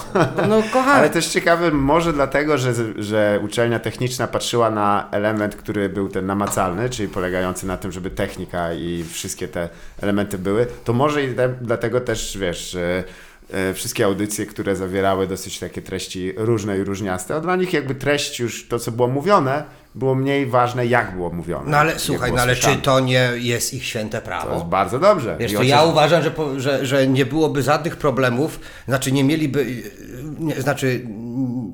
no kochany. Ale też ciekawe, może dlatego, że, że uczelnia techniczna patrzyła na element, który był ten namacalny, czyli polegający na tym, żeby technika i wszystkie te elementy były, to może i te, dlatego też, wiesz, e, wszystkie audycje, które zawierały dosyć takie treści różne i różniaste, a dla nich jakby treść już, to co było mówione, było mniej ważne, jak było mówione. No ale słuchaj, no ale słyszane. czy to nie jest ich święte prawo? To jest bardzo dobrze. Wiesz chociaż- ja uważam, że, po, że, że nie byłoby żadnych problemów, znaczy nie mieliby, nie, znaczy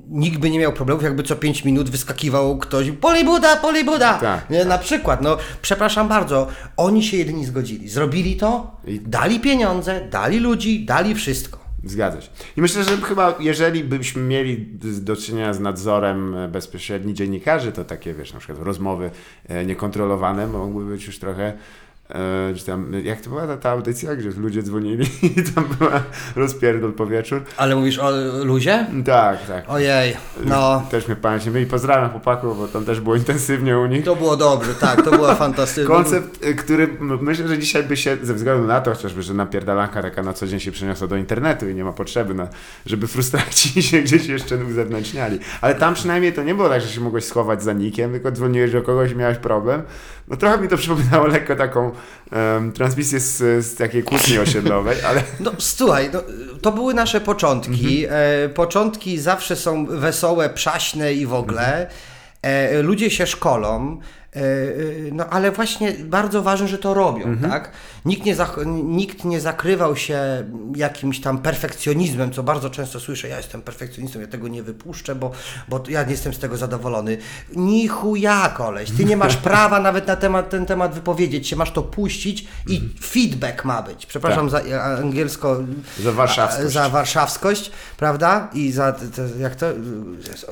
nikt by nie miał problemów, jakby co 5 minut wyskakiwał ktoś, polibuda, polibuda, Tak, nie, na przykład, no przepraszam bardzo, oni się jedyni zgodzili, zrobili to, dali pieniądze, dali ludzi, dali wszystko. Zgadza się. I myślę, że chyba jeżeli byśmy mieli do czynienia z nadzorem e, bezpośredni dziennikarzy, to takie, wiesz, na przykład rozmowy e, niekontrolowane mogłyby być już trochę czy tam, jak to była ta, ta audycja, gdzie ludzie dzwonili i tam była rozpierdol po wieczór. Ale mówisz o luzie? Tak, tak. Ojej, no... Też mnie pamięć i pozdrawiam chłopaków, bo tam też było intensywnie u nich. To było dobrze, tak, to było fantastyczne. Koncept, y, który myślę, że dzisiaj by się, ze względu na to chociażby, że napierdalanka taka na co dzień się przeniosła do internetu i nie ma potrzeby, na, żeby frustraci się gdzieś jeszcze uzewnętrzniali. Ale tam przynajmniej to nie było tak, że się mogłeś schować za nikiem, tylko dzwoniłeś do kogoś i miałeś problem. No trochę mi to przypominało lekko taką em, transmisję z, z takiej kłótni osiedlowej, ale No słuchaj, no, to były nasze początki. E, początki zawsze są wesołe, przaśne i w ogóle. E, ludzie się szkolą. e, e, No ale właśnie bardzo ważne, że to robią, tak? Nikt nie, nikt nie zakrywał się jakimś tam perfekcjonizmem, co bardzo często słyszę, ja jestem perfekcjonistą, ja tego nie wypuszczę, bo, bo ja nie jestem z tego zadowolony. Ni chuja, koleś, ty nie masz prawa nawet na temat, ten temat wypowiedzieć się, masz to puścić i feedback ma być. Przepraszam za angielsko. Za warszawskość. Za warszawskość, prawda? I za, te, jak to?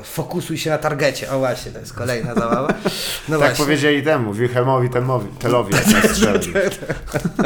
Fokusuj się na targecie. O właśnie, to jest kolejna zabawa. No tak właśnie. powiedzieli temu, Wilhelmowi Temowi, Telowi, jak nas strzelił.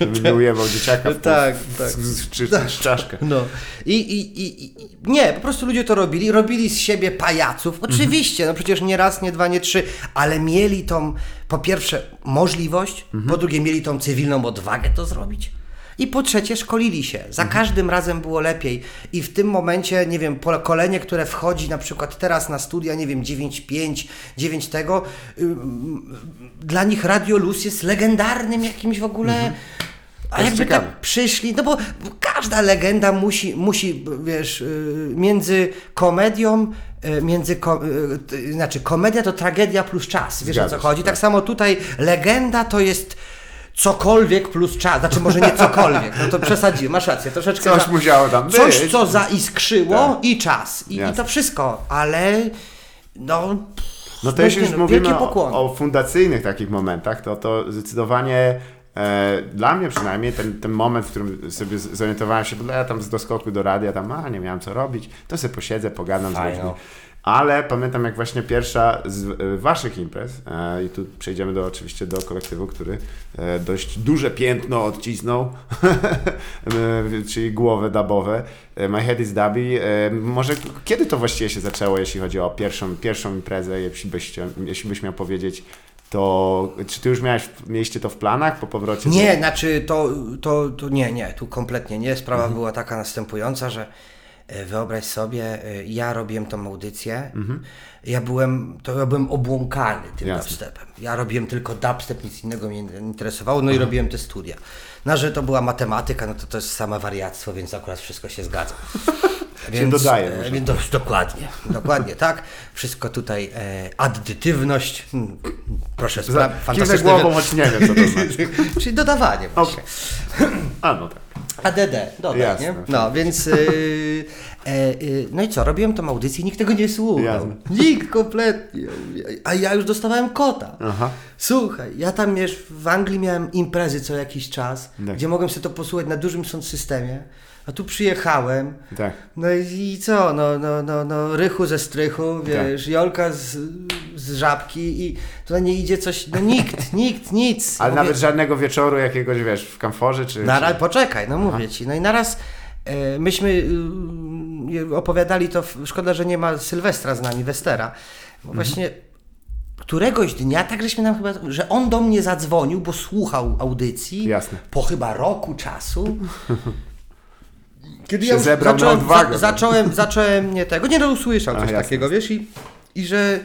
Żeby nie ujebał dzieciaka w Tak, tak. z- czy z czaszkę. No. I, i, i, i nie, po prostu ludzie to robili. Robili z siebie pajaców. Oczywiście, no przecież nie raz, nie dwa, nie trzy, ale mieli tą, po pierwsze, możliwość, po drugie, mieli tą cywilną odwagę to zrobić. I po trzecie, szkolili się. Za każdym razem było lepiej. I w tym momencie, nie wiem, pokolenie, które wchodzi na przykład teraz na studia, nie wiem, 9.5, 9 tego, ym, dla nich Radio Luz jest legendarnym jakimś w ogóle. A jest jakby ciekawe. tak przyszli, no bo każda legenda musi, musi wiesz, y, między komedią, y, między, ko, y, znaczy komedia to tragedia plus czas, wiesz Zgadza o co chodzi? Tak tak. samo tutaj legenda to jest cokolwiek plus czas, znaczy może nie cokolwiek, no to przesadziłem, masz rację, troszeczkę Coś za, musiało tam coś być. co zaiskrzyło Tak. i czas i, i to wszystko, ale no... No to jeśli już no, mówimy o, o fundacyjnych takich momentach, to to zdecydowanie e, dla mnie przynajmniej ten, ten moment, w którym sobie z- zorientowałem się, bo ja tam z doskoku do radia, tam a, nie miałem co robić, to sobie posiedzę, pogadam z Fajno. ludźmi. Ale pamiętam jak właśnie pierwsza z e, waszych imprez, e, i tu przejdziemy do, oczywiście do kolektywu, który e, dość duże piętno odcisnął, czyli głowę dubowe, e, My Head is Dubby. Może kiedy to właściwie się zaczęło, jeśli chodzi o pierwszą, pierwszą imprezę, jeśli byś, jeśli byś miał powiedzieć, to czy ty już miałeś, mieliście to w planach po powrocie? Nie, z- znaczy to, to, to nie, nie, tu kompletnie nie. Sprawa Mhm. była taka następująca, że wyobraź sobie, e, ja robiłem tą audycję, ja byłem, to ja byłem obłąkany tym Mhm. Jasne. dubstepem. Ja robiłem tylko dubstep, nic innego mnie nie interesowało, no i robiłem te studia. No, że to była matematyka, no to to jest same wariactwo, więc akurat wszystko się zgadza. dodaje, e, Więc do, dokładnie, dokładnie, tak. Wszystko tutaj e, addytywność, hmm, proszę sprawdzić, Kiwnę głową, choć nie wiem, co to znaczy. Czyli dodawanie właśnie. A, no tak. ADD, dodaj, Jasne. nie? No, więc... Yy, e, yy, no i co, robiłem tą audycję i nikt tego nie słuchał. Jasne. Nikt kompletnie. A ja już dostawałem kota. Aha. Słuchaj, ja tam wiesz, w Anglii miałem imprezy co jakiś czas, Tak. gdzie mogłem sobie to posłuchać na dużym sound systemie, a tu przyjechałem, Tak. no i, co, no, no, no, no, rychu ze strychu, Tak. wiesz, Jolka z, z żabki i tu nie idzie coś, no nikt, nikt, nic. Ale Mówię- nawet żadnego wieczoru jakiegoś, wiesz, w kamforze, czy... Nara, czy... poczekaj, no mówię ci. No i naraz e, myśmy y, opowiadali to, w, szkoda, że nie ma Sylwestra z nami, Westera. Mhm. Bo właśnie któregoś dnia, tak żeśmy nam chyba, że on do mnie zadzwonił, bo słuchał audycji. Jasne. Po chyba roku czasu. Kiedy Się już zebrał na zacząłem, odwagę. Za, zacząłem, zacząłem nie tego, nie no usłyszał coś takiego, wiesz, i, i że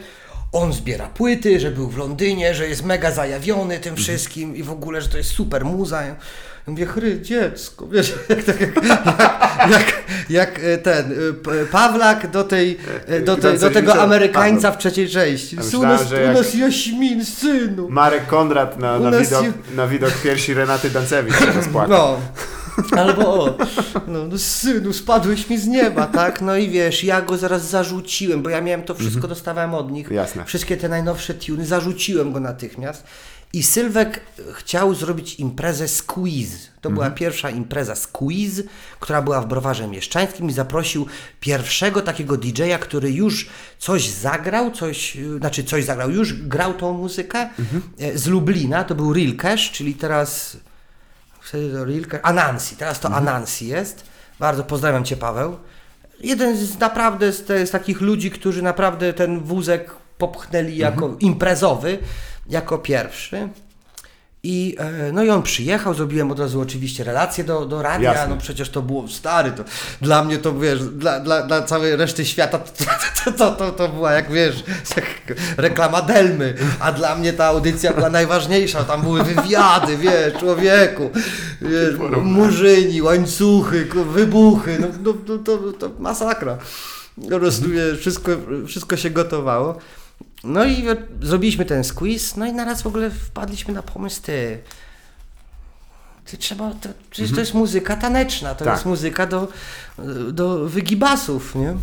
on zbiera płyty, że był w Londynie, że jest mega zajawiony Mhm. tym wszystkim i w ogóle, że to jest super muza. Ja mówię, chry, dziecko, wiesz, jak, tak, jak, jak, jak, jak e, ten e, Pawlak do, tej, e, do, tej, do tego Amerykańca w trzeciej części. Ja U myślałem, nas, u jak- nas Jaśmin, synu. Marek Kondrat na, na, widok, na widok piersi Renaty Dancewicz się rozpłakał. No. Albo o, no, no synu, spadłeś mi z nieba, tak? No i wiesz, ja go zaraz zarzuciłem, bo ja miałem to wszystko, dostawałem od nich. Mhm. Jasne. Wszystkie te najnowsze tuny, zarzuciłem go natychmiast. I Sylwek chciał zrobić imprezę Squeeze. To była Mhm. pierwsza impreza Squeeze, która była w Browarze Mieszczańskim i zaprosił pierwszego takiego DJ-a, który już coś zagrał, coś, y, znaczy coś zagrał, już grał tą muzykę Mhm. e, z Lublina, to był Cash, czyli teraz Wtedy to Rilke. Anansi, teraz to Mhm. Anansi jest. Bardzo pozdrawiam Cię, Paweł. Jeden z naprawdę z, te, z takich ludzi, którzy naprawdę ten wózek popchnęli jako Mhm. imprezowy, jako pierwszy. I, e, no i on przyjechał, zrobiłem od razu oczywiście relację do, do radia, Jasne. no przecież to było stary, to dla mnie to wiesz, dla, dla, dla całej reszty świata to, to, to, to, to była jak wiesz, jak reklama Delmy, a dla mnie ta audycja była najważniejsza, tam były wywiady, wiesz, człowieku, wiesz, murzyni, łańcuchy, wybuchy, no, no, no to, to masakra. Po prostu wiesz, wszystko, wszystko się gotowało. No i zrobiliśmy ten squeeze, no i naraz w ogóle wpadliśmy na pomysł, ty, ty trzeba, to, przecież to jest muzyka taneczna, to Tak. jest muzyka do, do wygibasów, nie?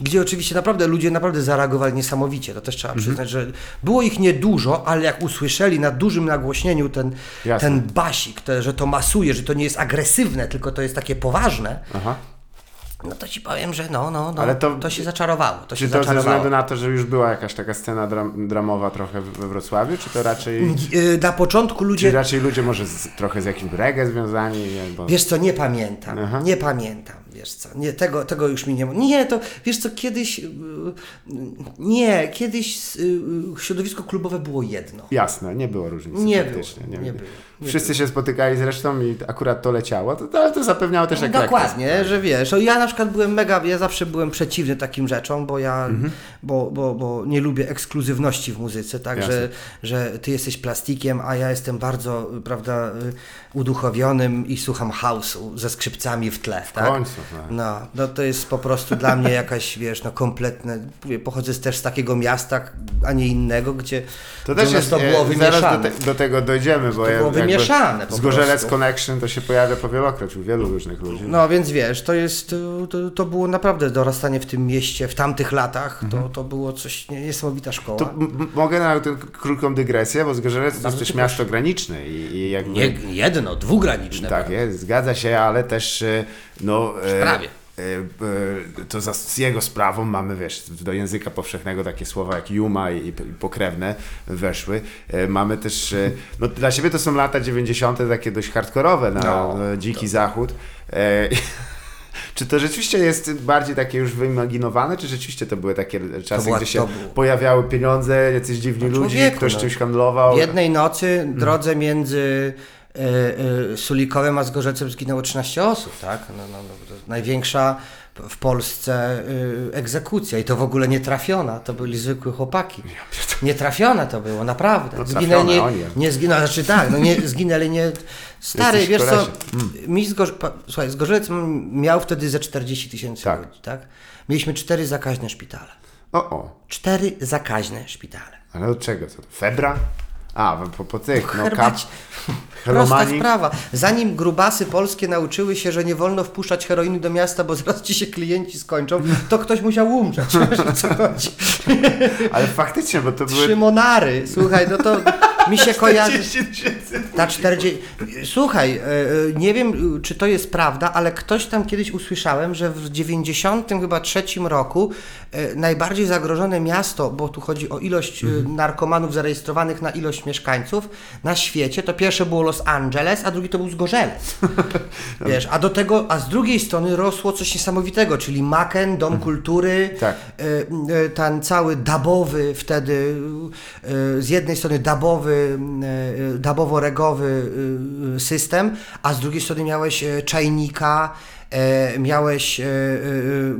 Gdzie oczywiście naprawdę ludzie naprawdę zareagowali niesamowicie, to też trzeba przyznać, że było ich niedużo, ale jak usłyszeli na dużym nagłośnieniu ten, Jasne. ten basik, że to masuje, że to nie jest agresywne, tylko to jest takie poważne, Aha. No to ci powiem, że no, no, no Ale to, to- się zaczarowało, to się Czy to ze zaczarowało. względu na to, że już była jakaś taka scena dram, dramowa trochę we Wrocławiu, czy to raczej... Y, Na początku Czy ludzie. raczej ludzie może z, trochę z jakimś reggae związani? Wiesz co, nie pamiętam. Aha. Nie pamiętam, wiesz co. Nie, tego, tego już mi nie. Nie, to wiesz co, kiedyś. y, y, Nie, kiedyś środowisko klubowe było jedno. Jasne, nie było różnicy Nie było, nie było, nie Wszyscy się spotykali zresztą i akurat to leciało, to, to, to zapewniało też jak Dokładnie, że wiesz, o, ja na przykład byłem mega, ja zawsze byłem przeciwny takim rzeczom, bo ja, Mhm. bo, bo, bo nie lubię ekskluzywności w muzyce, tak, Jasne. że, że ty jesteś plastikiem, a ja jestem bardzo, prawda, uduchowionym i słucham house'u ze skrzypcami w tle, tak? końcu, tak. No, no to jest po prostu dla mnie jakaś, wiesz, no kompletne, pochodzę też z takiego miasta, a nie innego, gdzie, To też jest, to było e, zaraz wymieszane. do, te, do tego dojdziemy, bo To ja, było wymieszane po z Gorzelec. Connection to się pojawia powielokroć u wielu różnych ludzi. No więc wiesz, to jest, to, to, to było naprawdę dorastanie w tym mieście, w tamtych latach, to, to było coś nie- niesamowita szkoła. Mhm. To mogę na krótką dygresję, bo Zgorzelec to jest też miasto graniczne i, i jakby... Nie jedno, dwugraniczne. Tak prawda? jest, zgadza się, ale też e, no... e, Prawie. e, To za, z jego sprawą mamy, wiesz, do języka powszechnego takie słowa jak Juma i, i pokrewne weszły. Mamy też, no dla siebie to są lata 90. takie dość hardkorowe na No, dziki zachód. Czy to rzeczywiście jest bardziej takie już wyimaginowane, czy rzeczywiście to były takie czasy, była- gdzie się pojawiały pieniądze, jacyś dziwni No, ludzie, ktoś no. czymś handlował? W jednej nocy Mhm. drodze między e, e, Sulikowem a Zgorzecem zginęło 13 osób, tak? No, no, no, największa w Polsce e, egzekucja i to w ogóle nie trafiona, to byli zwykłe chłopaki. Nie trafione to było, naprawdę. No Zginęli, nie, nie zginęli, znaczy tak, no nie, zginęli nie... Stary, Jesteś wiesz co, kolesie. mi słuchaj, Zgorzelec m- miał wtedy ze 40 tysięcy Tak. ludzi, tak? Mieliśmy cztery zakaźne szpitale. O, o. Cztery zakaźne szpitale. Ale od czego? Co to? Febra? A, po, po tych, no kap. Prosta sprawa. Zanim grubasy polskie nauczyły się, że nie wolno wpuszczać heroiny do miasta, bo zaraz ci się klienci skończą, to ktoś musiał umrzeć. Wiesz, o co chodzi? Ale faktycznie, bo to były... Trzy monary. Słuchaj, no to mi się kojarzy... 40 tysięcy. Ta 40... Słuchaj, e, e, nie wiem, czy to jest prawda, ale ktoś tam kiedyś usłyszałem, że w 90 chyba trzecim roku e, najbardziej zagrożone miasto, bo tu chodzi o ilość e, narkomanów zarejestrowanych na ilość mieszkańców na świecie, to pierwsze było Los Angeles, a drugi to był Zgorzelec. Wiesz, a do tego, a z drugiej strony rosło coś niesamowitego, czyli Maken, Dom Kultury, Tak. ten cały dabowy wtedy, z jednej strony dabowy, dabowo-regowy e, system, a z drugiej strony miałeś e, czajnika, miałeś e, e,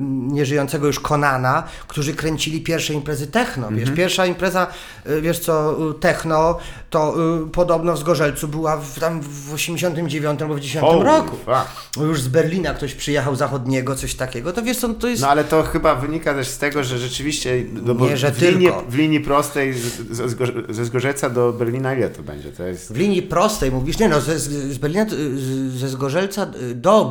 nieżyjącego już Konana, którzy kręcili pierwsze imprezy techno, wiesz, pierwsza impreza, e, wiesz co, e, techno, to e, podobno w Zgorzelcu była w, tam w 89 albo w 10 Holy roku. fuck. Już z Berlina ktoś przyjechał zachodniego, coś takiego, to wiesz co, to jest... No ale to chyba wynika też z tego, że rzeczywiście no, Nie, że w, linii, tylko. w linii prostej ze Zgorzeca do Berlina ile to będzie? To jest... W linii prostej mówisz, nie no, ze, z Berlina, ze Zgorzelca do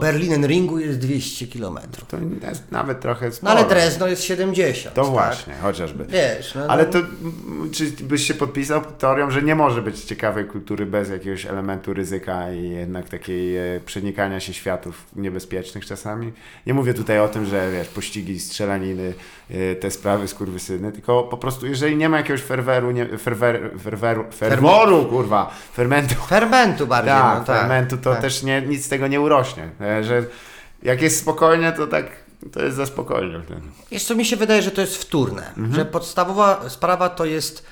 Jest 200 km. To jest nawet trochę No sporo. ale Drezno jest 70. To tak? właśnie, chociażby. Wiesz, no, Ale no, to, mm, czy byś się podpisał pod teorią, że nie może być ciekawej kultury bez jakiegoś elementu ryzyka i jednak takiej e, przenikania się światów niebezpiecznych czasami? Nie mówię tutaj o tym, że wiesz, pościgi, strzelaniny, e, te sprawy skurwysyny, tylko po prostu jeżeli nie ma jakiegoś ferweru, nie, ferwer, ferweru, ferworu, kurwa, fermentu, Fermentu bardziej, tak, no, tak. fermentu, to tak. też nie, nic z tego nie urośnie. E, Że jak jest spokojnie, to tak, to jest za spokojnie. Wiesz co, mi się wydaje, że to jest wtórne, Mhm. że podstawowa sprawa to jest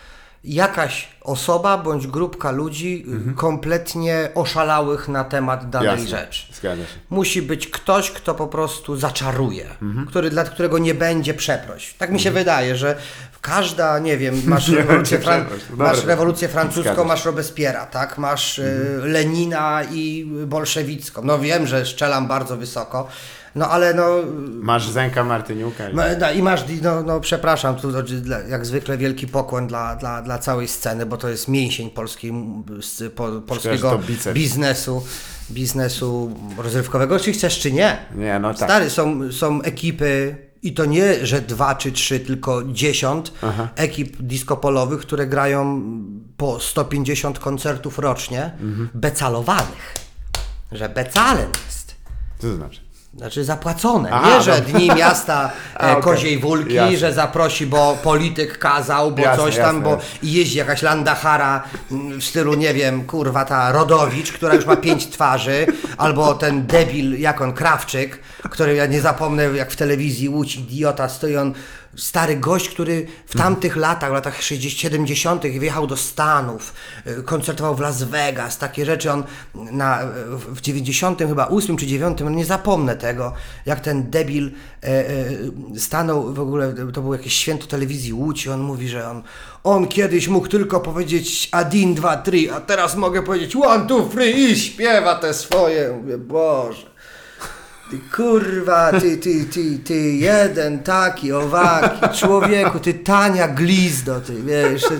jakaś osoba bądź grupka ludzi y, kompletnie oszalałych na temat danej Jasne. rzeczy. Zgadza się. Musi być ktoś, kto po prostu zaczaruje, Mhm. który, dla którego nie będzie przeproś. Tak mi się wydaje, że każda, nie wiem, masz Nie rewolucję, fran- przeproś. masz rewolucję francuską, masz Robespiera, tak? Masz y, Mhm. Lenina i bolszewicką. No wiem, że szczelam bardzo wysoko, no ale no... Masz Zenka Martyniuka. i- No, no, I masz, no, no przepraszam, tu dla- jak zwykle wielki pokłon dla, dla, dla całej sceny, bo to jest mięsień polskiej, po, polskiego biznesu, biznesu rozrywkowego, czy chcesz, czy nie. Nie, no tak. Stary, są, są ekipy i to nie, że dwa czy trzy, tylko dziesiąt ekip disco-polowych, które grają po 150 koncertów rocznie, Mhm. becalowanych. Że becalen jest. Co to znaczy? Znaczy zapłacone. Aha, nie, że dobra. dni miasta A, e, okej. koziej wólki, Jasne. że zaprosi, bo polityk kazał, bo Jasne, coś tam, jasne, bo i jeździ jakaś landachara mm, w stylu, nie wiem, kurwa ta Rodowicz, która już ma pięć twarzy, albo ten debil, jak on, Krawczyk, który ja nie zapomnę, jak w telewizji Łódź, idiota, stoi on, stary gość, który w tamtych latach, w latach 60 70 wjechał do Stanów, y, koncertował w Las Vegas, takie rzeczy, on na, w 90 chyba 8 czy 9, no nie zapomnę tego, jak ten debil e, e, stanął w ogóle, to było jakieś święto telewizji Łódź on mówi, że on, on kiedyś mógł tylko powiedzieć Adin 2, 3, a teraz mogę powiedzieć one, two, three i śpiewa te swoje, mówię, Boże. Ty kurwa, ty, ty, ty, ty, jeden taki, owaki, człowieku, ty tania glizdo, ty, wiesz, ty,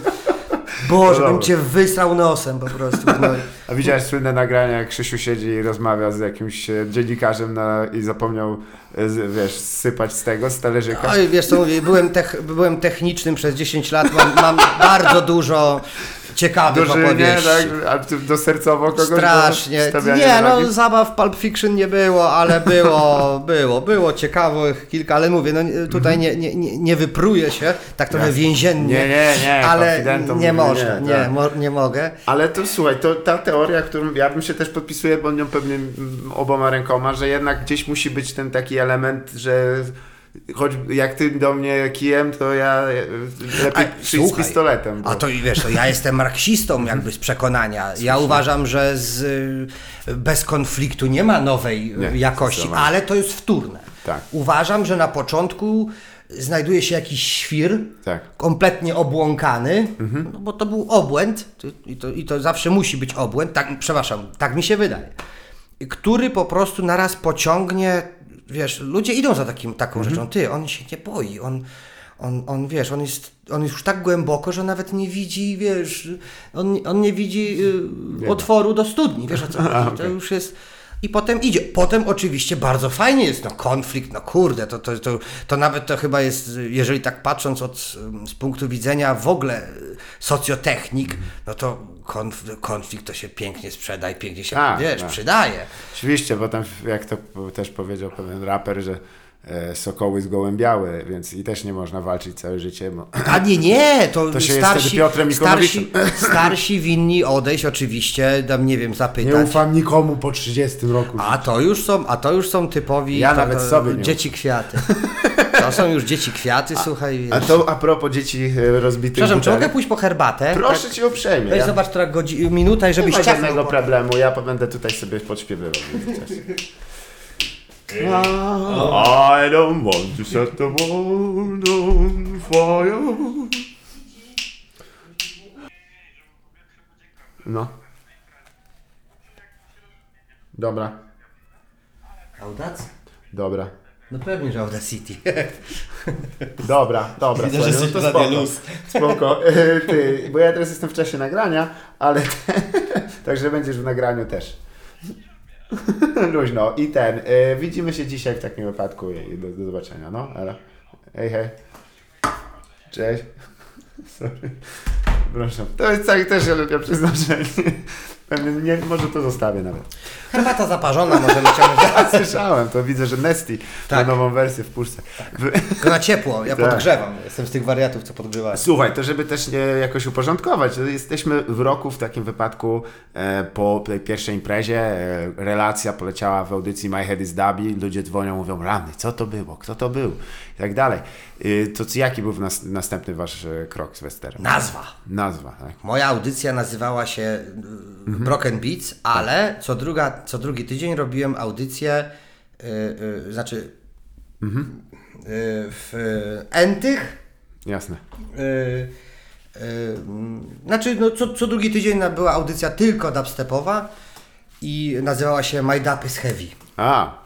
Boże, No bym cię wysrał nosem po prostu. No. A widziałeś słynne nagrania, jak Krzysiu siedzi i rozmawia z jakimś e, dziennikarzem na, i zapomniał, e, wiesz, sypać z tego, z talerzyka? Oj, wiesz co mówię, byłem, tech, byłem technicznym przez 10 lat, mam, mam bardzo dużo ciekawych Duży, nie, opowieści. tak? A do sercowo kogoś Strasznie. Nie, no zabaw Pulp Fiction nie było, ale było, było, było ciekawych kilka, ale mówię, no tutaj nie, nie, nie, nie wypruję się, tak trochę Jasne. więziennie. Nie, nie, nie, ale nie można, nie, nie, tak. mo, nie mogę. Ale to słuchaj, to ta teoria, którą ja bym się też podpisuję, bo nią pewnie oboma rękoma, że jednak gdzieś musi być ten taki element, że choć jak ty do mnie kijem, to ja lepiej A, przyjść z słuchaj, pistoletem. Bo... A to i wiesz, to ja jestem marksistą jakby z przekonania. Ja uważam, że z, bez konfliktu nie ma nowej Nie, jakości, ale to jest wtórne. Tak. Uważam, że na początku znajduje się jakiś świr, Tak. kompletnie obłąkany, no bo to był obłęd i to, i to zawsze musi być obłęd, tak, przepraszam, tak mi się wydaje, który po prostu naraz pociągnie, wiesz, ludzie idą za takim, taką rzeczą, ty, on się nie boi, on, on, on, wiesz, on jest, on jest już tak głęboko, że nawet nie widzi, wiesz, on, on nie widzi y, otworu do studni, wiesz o co chodzi, to już jest... I potem idzie. Potem oczywiście bardzo fajnie jest, no konflikt, no kurde, to, to, to, to nawet to chyba jest, jeżeli tak patrząc od, ym, z punktu widzenia w ogóle y, socjotechnik, no to konf, konflikt to się pięknie sprzeda i pięknie się, Tak, wiesz, tak. przydaje. Oczywiście, potem jak to też powiedział pewien raper, że sokoły zgłębiały, więc i też nie można walczyć całe życie, bo A nie, nie, to, To się jest starsi, wtedy Piotrem starsi, starsi winni odejść oczywiście, tam nie wiem, nie zapytać. ufam nikomu po 30 roku. A to już są, a to już są typowi Ja to, nawet sobie nie dzieci kwiaty. To są już dzieci kwiaty, słuchaj. A wiesz. to a propos dzieci e, rozbitych Przepraszam, czy mogę pójść po herbatę? Proszę Tak. cię uprzejmie. Weź Ja zobacz, która godzi- minuta i nie żebyś ma ciachnął. żadnego problemu, ja będę tutaj sobie podśpiewywał. I don't want to set the world on fire. No. Dobra, Audac? dobra. No pewnie, że Audacity. Dobra, dobra. Widzę, że słuchaj, jesteś no to. Luz. Spoko. E, Ty, bo ja teraz jestem w czasie nagrania, ale także będziesz w nagraniu też. Luźno. I ten. e, widzimy się dzisiaj w takim wypadku do, do zobaczenia. No, ale. Hej, hej. Cześć. Sorry. Proszę. To jest tak też lubię przyznać, że Nie, może to zostawię nawet. Herbata zaparzona, możemy ciągnąć. A, słyszałem, to widzę, że Nesty Tak. ma nową wersję w puszce. Tylko na ciepło, ja Tak. podgrzewam. Jestem z tych wariatów, co podgrzewają. Słuchaj, to żeby też nie jakoś uporządkować, jesteśmy w roku w takim wypadku e, po tej pierwszej imprezie, e, relacja poleciała w audycji My Head is Dabi, ludzie dzwonią, mówią, rany, co to było, kto to był i tak dalej. Y, to jaki był nas, następny wasz e, krok z Westerem? Nazwa. Nazwa, tak. Moja audycja nazywała się y, Broken Beats, ale co, druga, co drugi tydzień robiłem audycję, y, y, znaczy y, w y, Entych. Jasne. Y, y, znaczy, no, co, co drugi tydzień była audycja tylko dubstepowa i nazywała się My Dub is Heavy. A,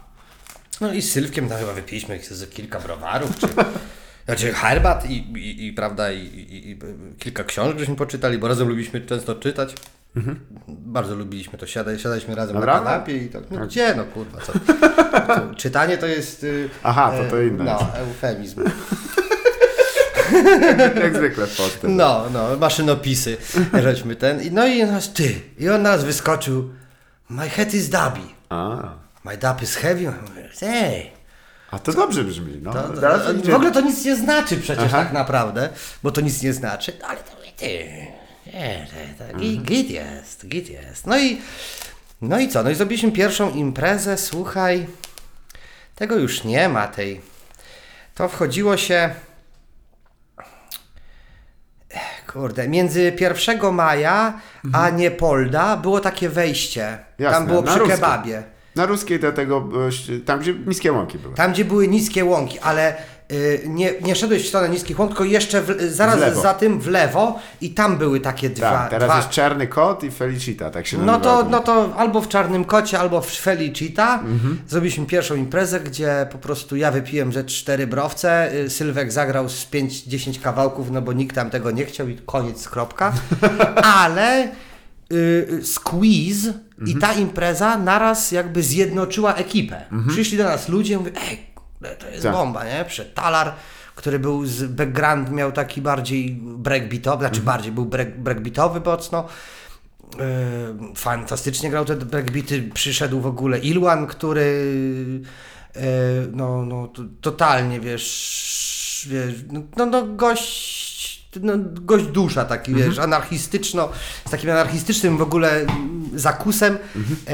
No i z Sylwkiem tam chyba wypiliśmy kilka browarów, czy, znaczy herbat i, i, i prawda, i, i, i kilka książek żeśmy poczytali, bo razem lubiliśmy często czytać. Bardzo lubiliśmy to, siadaj, siadaliśmy razem Naprawdę? na kanapie i tak, no gdzie no kurwa, co? To, czytanie to jest... y, Aha, to to e, inne No, eufemizm. jak zwykle w Polsce. No, no, maszynopisy, żeśmy ten, i- no i nas ty, i on nas wyskoczył, my head is dubby, A, my dub is heavy, ej, a to dobrze brzmi, no. To, to, w ogóle to nic nie znaczy przecież Aha. tak naprawdę, bo to nic nie znaczy, ale to ty, nie, to, to, gi- git jest, git jest. No i, no i co, no i zrobiliśmy pierwszą imprezę, słuchaj, tego już nie ma, tej, to wchodziło się, kurde, między 1 maja a Niepolda było takie wejście, Mhm. Jasne, tam było przy kebabie. Na ruskiej do tego, e, tam gdzie niskie łąki były. Tam, gdzie były niskie łąki, ale y, nie, nie szedłeś w stronę niskich łąk, tylko jeszcze w, zaraz za tym w lewo i tam były takie dwa. Tak, teraz dwa. jest Czarny Kot i Felicita, tak się No nazywa. to, no to albo w Czarnym Kocie, albo w Felicita Mhm. zrobiliśmy pierwszą imprezę, gdzie po prostu ja wypiłem ze cztery browce, y, Sylwek zagrał z 5-10 kawałków, no bo nikt tam tego nie chciał i koniec, kropka. Ale y, y, Squeeze i ta impreza naraz jakby zjednoczyła ekipę. Przyszli do nas ludzie i mówią, ej, to jest Tak. bomba, nie? Przed Talar, który był z background, miał taki bardziej breakbeatowy, znaczy bardziej był break, breakbeatowy mocno. E, fantastycznie grał te breakbeaty. Przyszedł w ogóle Ilwan, który e, no, no to, totalnie, wiesz, wiesz no, no gość no, gość dusza taki, wiesz, anarchistyczno, z takim anarchistycznym w ogóle zakusem. E,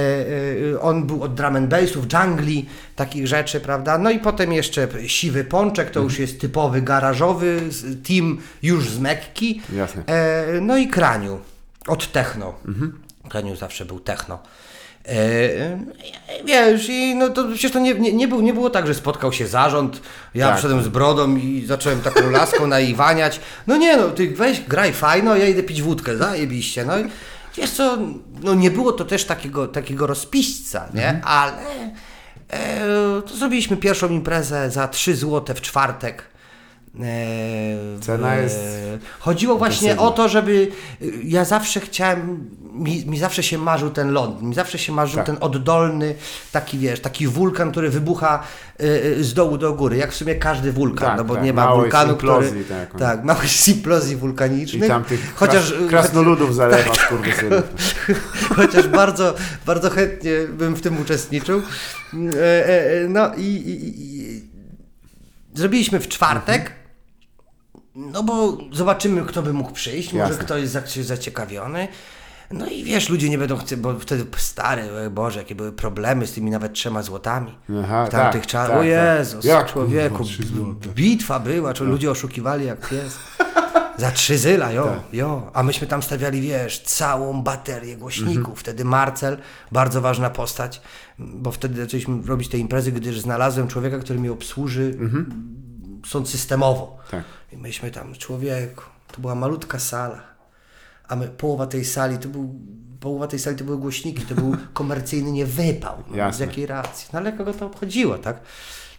e, on był od drum and bassów, jungli, takich rzeczy, prawda? No i potem jeszcze Siwy Pączek, to już jest typowy garażowy team już z Mekki. E, no i Kraniu od techno. Kraniu zawsze był techno. E, wiesz, i no to przecież to nie, nie, nie, był, nie było tak, że spotkał się zarząd, ja Tak. wszedłem z brodą i zacząłem taką laską naiwaniać. No nie no, ty weź, graj fajno, ja idę pić wódkę, zajebiście. No i wiesz co, no nie było to też takiego, takiego rozpiśćca, nie? Ale e, to zrobiliśmy pierwszą imprezę za 3 zł w czwartek. E, w- Cena jest Chodziło właśnie o to, żeby y, ja zawsze chciałem, mi, mi zawsze się marzył ten ląd, mi zawsze się marzył Tak. ten oddolny, taki wiesz, taki wulkan, który wybucha y, y, z dołu do góry, jak w sumie każdy wulkan, Tak, no bo tak, nie ma wulkanu, który, tak, on- tak, małych implozji I wulkanicznych, tam tych chociaż, kras, krasnoludów zalewa Tak. skurwysynów. chociaż bardzo, bardzo chętnie bym w tym uczestniczył. E, No i, i, i zrobiliśmy w czwartek, no bo zobaczymy, kto by mógł przyjść, może Jasne. ktoś jest za- zaciekawiony. No i wiesz, ludzie nie będą chcieli, bo wtedy stary, o Boże, jakie były problemy z tymi nawet trzema złotami. Aha, w tamtych tak, czasach. tak, o tak. Jezus, człowieku, bitwa była, czy ludzie oszukiwali jak pies. Za trzy zyla, jo, Tak. jo. A myśmy tam stawiali, wiesz, całą baterię głośników. Mhm. Wtedy Marcel, bardzo ważna postać, bo wtedy zaczęliśmy robić te imprezy, gdyż znalazłem człowieka, który mi obsłuży sąd systemowo. Tak. I myśmy tam, człowieku, to była malutka sala, a my, połowa tej sali to był, połowa tej sali to były głośniki, to był komercyjny niewypał. No, z jakiej racji? No ale kogo to obchodziło, tak?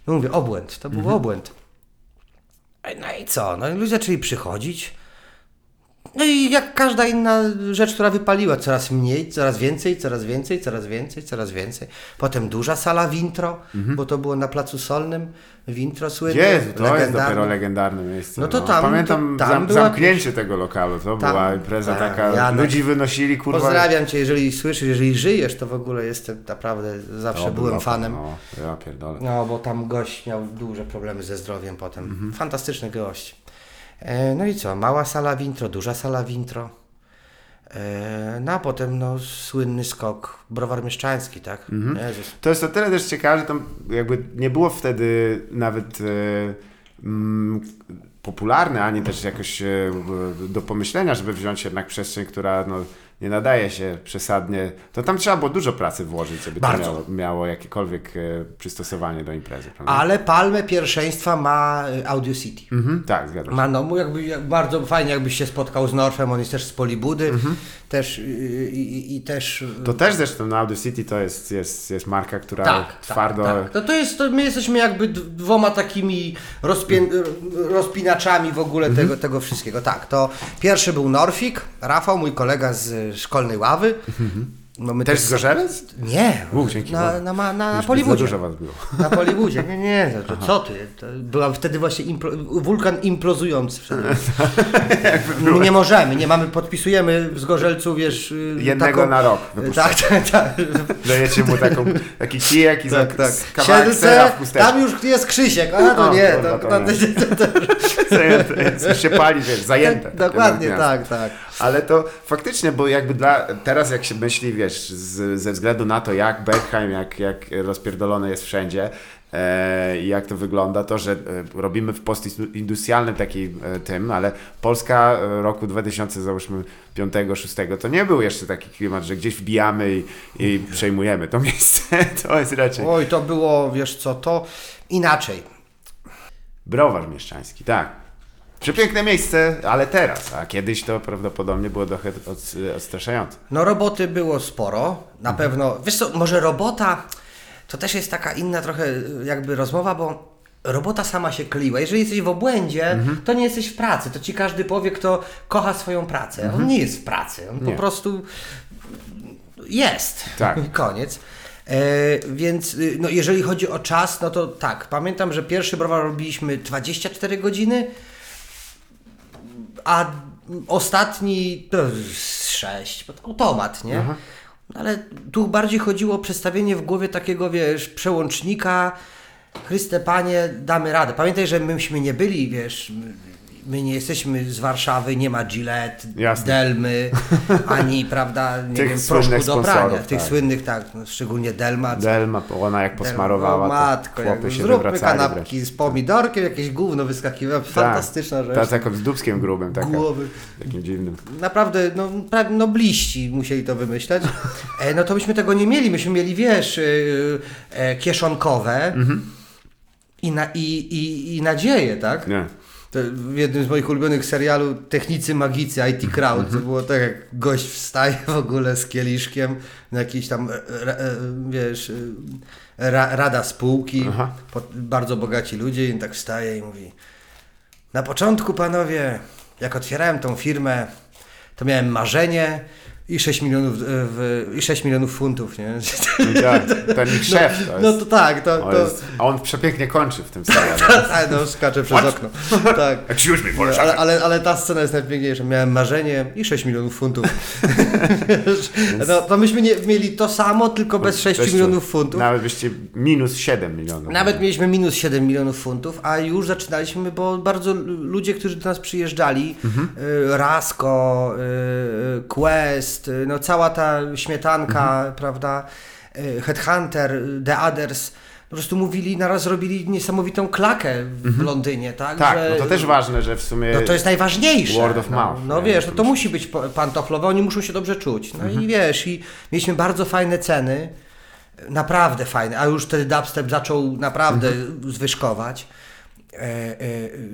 No mówię, obłęd, to był Mhm. obłęd. No i co? No i ludzie zaczęli przychodzić. No i jak każda inna rzecz, która wypaliła, coraz mniej, coraz więcej, coraz więcej, coraz więcej, coraz więcej. Potem duża sala Wintro, bo to było na Placu Solnym, Wintro słynne, Jezu, to jest legendarne. dopiero legendarne miejsce. No to tam- Pamiętam to tam zam, była zamknięcie tego lokalu, to Tam- była impreza tak, taka, Janek. ludzi wynosili, kurwa. Pozdrawiam Cię, jeżeli słyszysz, jeżeli żyjesz, to w ogóle jestem naprawdę, zawsze O, byłem fanem. No, ja pierdolę. No, bo tam gość miał duże problemy ze zdrowiem potem. Fantastyczny gość. E, no i co? Mała sala Wintro, duża sala Wintro. E, no a potem no, słynny skok Browar Mieszczański, tak? Jezus. To jest o tyle też ciekawe, że tam jakby nie było wtedy nawet e, mm, popularne, ani też jakoś e, do pomyślenia, żeby wziąć jednak przestrzeń, która no, nie nadaje się przesadnie. To tam trzeba było dużo pracy włożyć, żeby Bardzo. to miało, miało jakiekolwiek e, przystosowanie do imprezy. Prawda? Ale palmę pierwszeństwa ma y, Audio City. Mhm, tak, zgadzam się. Ma, no, jakby, jak, bardzo fajnie jakbyś się spotkał z Norfem, on jest też z Polibudy. Też, y, i, i, też... y, To też zresztą na Audio City to jest, jest, jest marka, która Tak, twardo... tak, tak. To, to jest, to my jesteśmy jakby dwoma takimi rozpię, rozpinaczami w ogóle Mhm. tego, tego wszystkiego. Tak, to pierwszy był Norfik, Rafał, mój kolega z szkolnej ławy. No my. Też z Gorzelec? Nie, U, dzięki na, na, na, na, Polibudzie. dużo was było. Na Polibudzie. Nie, nie, to, to co ty? To była wtedy właśnie impro, wulkan implozujący. My nie możemy, nie mamy, podpisujemy z Gorzelcu, wiesz... y, Jednego na rok. Tak, tak, tak. Dajecie mu taką, taki kijek i Tak, za, tak. kawałek sera w tam już jest Krzysiek, a to O, nie, to, to to, nie. to, to, to, Zajęte jest, już się pali, wiesz, zajęte. takie Dokładnie tak, tak. Ale to faktycznie, bo jakby dla, teraz jak się myśli, wiesz, z, ze względu na to, jak Bergheim, jak, jak rozpierdolone jest wszędzie e, i jak to wygląda, to, że e, robimy w postindustrialnym takim e, tym, ale Polska roku 2000, załóżmy 5, 6, to nie był jeszcze taki klimat, że gdzieś wbijamy i, i przejmujemy to miejsce. To jest raczej Oj, to było, wiesz co, to inaczej. browar mieszczański, tak. Przepiękne miejsce, ale teraz, a kiedyś to prawdopodobnie było trochę od, odstraszające. No roboty było sporo, Mhm. na pewno. Wiesz co, może robota to też jest taka inna trochę y, jakby rozmowa, bo robota sama się kleiła. Jeżeli jesteś w obłędzie, Mhm. to nie jesteś w pracy. To ci każdy powie, kto kocha swoją pracę. On nie jest w pracy, on po Mhm. Nie. prostu jest. Tak. Koniec. E, więc y, no, jeżeli chodzi o czas, no to tak, pamiętam, że pierwszy browar robiliśmy 24 godziny, a ostatni to 6, automat, nie? Ale tu bardziej chodziło o przestawienie w głowie takiego, wiesz, przełącznika. Chryste Panie, damy radę. Pamiętaj, że myśmy nie byli, wiesz, my- nie jesteśmy z Warszawy, nie ma Gillette, Jasne. Delmy, ani, prawda, nie Tych wiem, proszku do prania. sponsorów, Tych tak. słynnych, tak, no, szczególnie Delma. co- Delma, ona jak posmarowała, o, matko, chłopy się zróbmy kanapki wreszcie. z pomidorkiem, jakieś gówno wyskakiwało. Tak. Fantastyczna rzecz. Ta, taką z dubskiem grubym, taka, Głowy. takim dziwnym. Naprawdę, no, prawie nobliści musieli to wymyśleć. E, no to byśmy tego nie mieli. Myśmy mieli, wiesz, y, e, kieszonkowe i, na, i, i, i nadzieję, tak? Nie. W jednym z moich ulubionych serialu Technicy Magicy IT Crowd. To było tak jak gość wstaje w ogóle z kieliszkiem na jakiejś tam e, e, wiesz e, ra, rada spółki. Aha. bardzo bogaci ludzie i tak wstaje i mówi na początku panowie jak otwierałem tą firmę to miałem marzenie i 6 milionów, e, w, i 6 milionów funtów, nie? No tak, ten ich szef to jest. No to tak, to, to jest a on przepięknie kończy w tym serialu. tak, no skacze przez What? okno. Tak. Excuse me, No, ale, ale, ale ta scena jest najpiękniejsza. Miałem marzenie i 6 milionów funtów. No, to myśmy nie, mieli to samo, tylko bez 6 Sześciu. milionów funtów. Nawet byście minus 7 milionów. Nawet mieliśmy minus 7 milionów funtów, a już zaczynaliśmy, bo bardzo ludzie, którzy do nas przyjeżdżali, y, Rasko, y, Quest, y, no cała ta śmietanka, prawda, y, Headhunter, y, The Others, po prostu mówili, naraz robili niesamowitą klakę w Londynie, tak? Tak, że- no to też ważne, że w sumie... no to jest najważniejsze. Word of no, mouth, No nie? wiesz, no to musi być pantoflowe, oni muszą się dobrze czuć. No Mhm. i wiesz, i mieliśmy bardzo fajne ceny, naprawdę fajne, a już wtedy dubstep zaczął naprawdę Mhm. zwyżkować. E, e,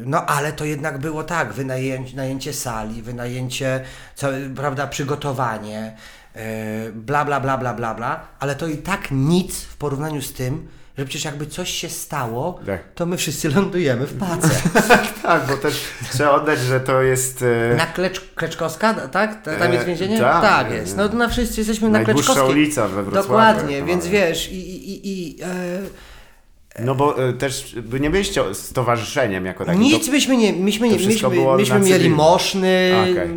No ale to jednak było tak, wynajęcie, najęcie sali, wynajęcie, całe, prawda, przygotowanie, e, bla, bla, bla, bla, bla, bla, ale to i tak nic w porównaniu z tym, że przecież jakby coś się stało, Tak. to my wszyscy lądujemy w pace. Tak, bo też trzeba oddać, że to jest e, Na Klecz, Kleczkowska, tak? Ta- Tam jest E, więzienie? tak. tak jest. No na wszyscy jesteśmy na Kleczkowskiej. ulica we Wrocławiu. Dokładnie, więc wiesz, i, i, i, i e, No bo e, też wy nie byliście stowarzyszeniem jako takim. nic myśmy nie, myśmy, to nie, myśmy, myśmy mieli moszny, Okej.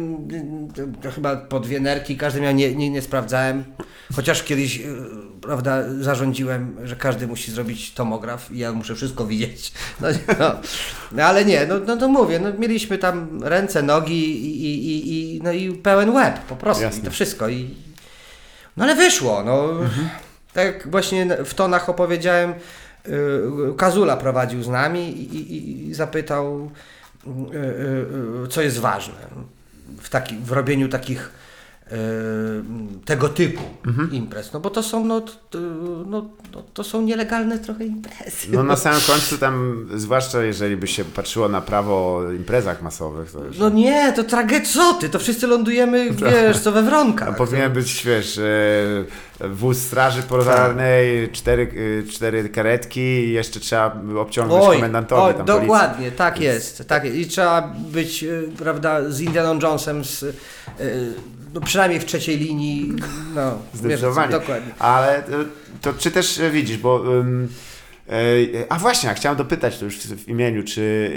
to, to chyba po dwie nerki, każdy miał, nie, nie, nie sprawdzałem. Chociaż kiedyś, prawda, zarządziłem, że każdy musi zrobić tomograf i ja muszę wszystko widzieć. No, no. no ale nie, no, no to mówię, no, mieliśmy tam ręce, nogi i, i, i, i, no i pełen łeb po prostu. Jasne. I to wszystko. I, no ale wyszło, no. Tak jak właśnie w tonach opowiedziałem, y, Kazula prowadził z nami i, i, i zapytał, y, y, y, co jest ważne w, taki, w robieniu takich y, tego typu imprez. No bo to są, no, no, no, to są nielegalne trochę imprezy. No na samym końcu tam, zwłaszcza jeżeli by się patrzyło na prawo o imprezach masowych, to już No nie, to tragecoty, to wszyscy lądujemy, wiesz, co we wronkach. tam powinien być, wiesz, e, wóz straży pożarnej, cztery, e, cztery karetki i jeszcze trzeba obciągnąć komendantowi oj, tam policji. dokładnie, tak jest, tak jest. I trzeba być, prawda, z Indianą Jonesem, z, no przynajmniej w trzeciej linii, no, wiesz, Zdecydowanie. dokładnie. Ale e, to czy też e, widzisz, bo. e, a właśnie, a chciałem dopytać to już w, imieniu, czy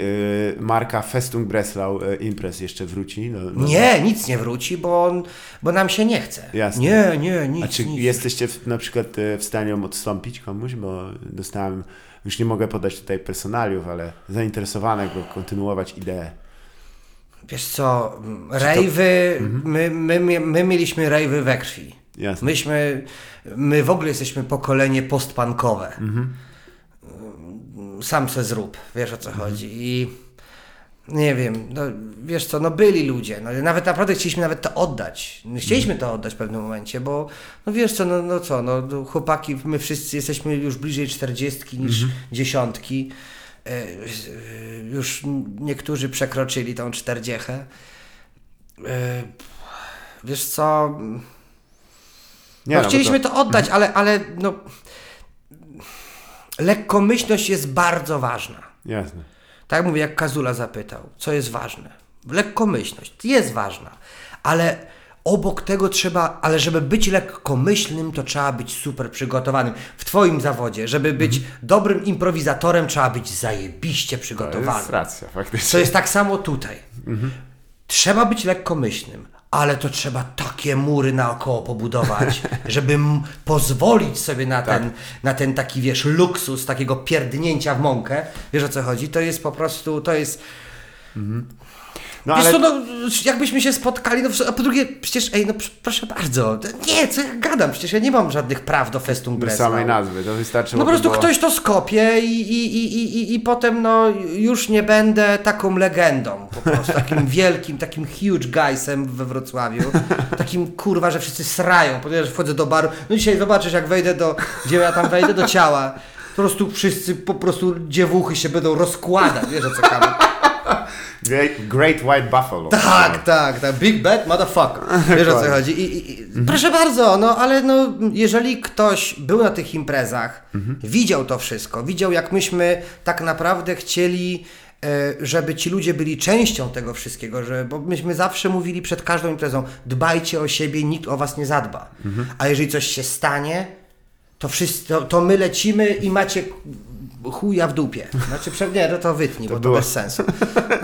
e, marka Festung Breslau e, Imprez jeszcze wróci? No, no, Nie, nic nie wróci, bo, on, bo nam się nie chce. Jasne. Nie, nie, nic, A czy nic. jesteście w, na przykład e, w stanie odstąpić komuś? Bo dostałem, już nie mogę podać tutaj personaliów, ale zainteresowanych, by kontynuować ideę. Wiesz co, rejwy, Mhm. my, my, my, my mieliśmy rejwy we krwi. Jasne. Myśmy, my w ogóle jesteśmy pokolenie postpunkowe. Mhm. Sam se zrób, wiesz o co Mhm. chodzi. I nie wiem, no, wiesz co, no byli ludzie, no, nawet naprawdę chcieliśmy nawet to oddać. Chcieliśmy to oddać w pewnym momencie, bo no wiesz co, no, no co, no no, chłopaki, my wszyscy jesteśmy już bliżej czterdziestki niż dziesiątki. E, e, Już niektórzy przekroczyli tą czterdziechę. E, Wiesz co, Nie, no, bo chcieliśmy to, oddać, ale, ale no, lekkomyślność jest bardzo ważna. Jasne. Tak mówię, jak Kazula zapytał, co jest ważne. Lekkomyślność jest ważna, ale obok tego trzeba, ale żeby być lekkomyślnym, to trzeba być super przygotowanym. W Twoim zawodzie, żeby być dobrym improwizatorem, trzeba być zajebiście To przygotowanym. jest racja, faktycznie. To jest tak samo tutaj. Trzeba być lekkomyślnym, ale to trzeba takie mury naokoło pobudować, żeby pozwolić sobie na ten, na ten taki, wiesz, luksus takiego pierdnięcia w mąkę. Wiesz o co chodzi? To jest po prostu, to jest... No Wiesz ale co, no, jakbyśmy się spotkali, no, a po drugie, przecież, ej, no pr- proszę bardzo, nie, co ja gadam, przecież ja nie mam żadnych praw do Festung bez Breslau. samej nazwy, to wystarczy. No po prostu ktoś to skopie i, i, i, i, i, potem no już nie będę taką legendą, po prostu takim wielkim, takim huge guysem we Wrocławiu, takim kurwa, że wszyscy srają, ponieważ wchodzę do baru, no dzisiaj zobaczysz jak wejdę do, gdzie ja tam wejdę, do ciała, po prostu wszyscy, po prostu dziewuchy się będą rozkładać, wiesz o co kamer. Great, great White Buffalo. Tak, tak, tak. Big bad motherfucker. Wiesz o co chodzi. I, i, i, Proszę bardzo, no ale no, jeżeli ktoś był na tych imprezach, widział to wszystko, widział jak myśmy tak naprawdę chcieli, e, żeby ci ludzie byli częścią tego wszystkiego, że, bo myśmy zawsze mówili przed każdą imprezą, dbajcie o siebie, nikt o was nie zadba. A jeżeli coś się stanie, to, wszyscy, to, to my lecimy i macie chuja w dupie. Znaczy, nie, no to wytnij, bo to było- bez sensu.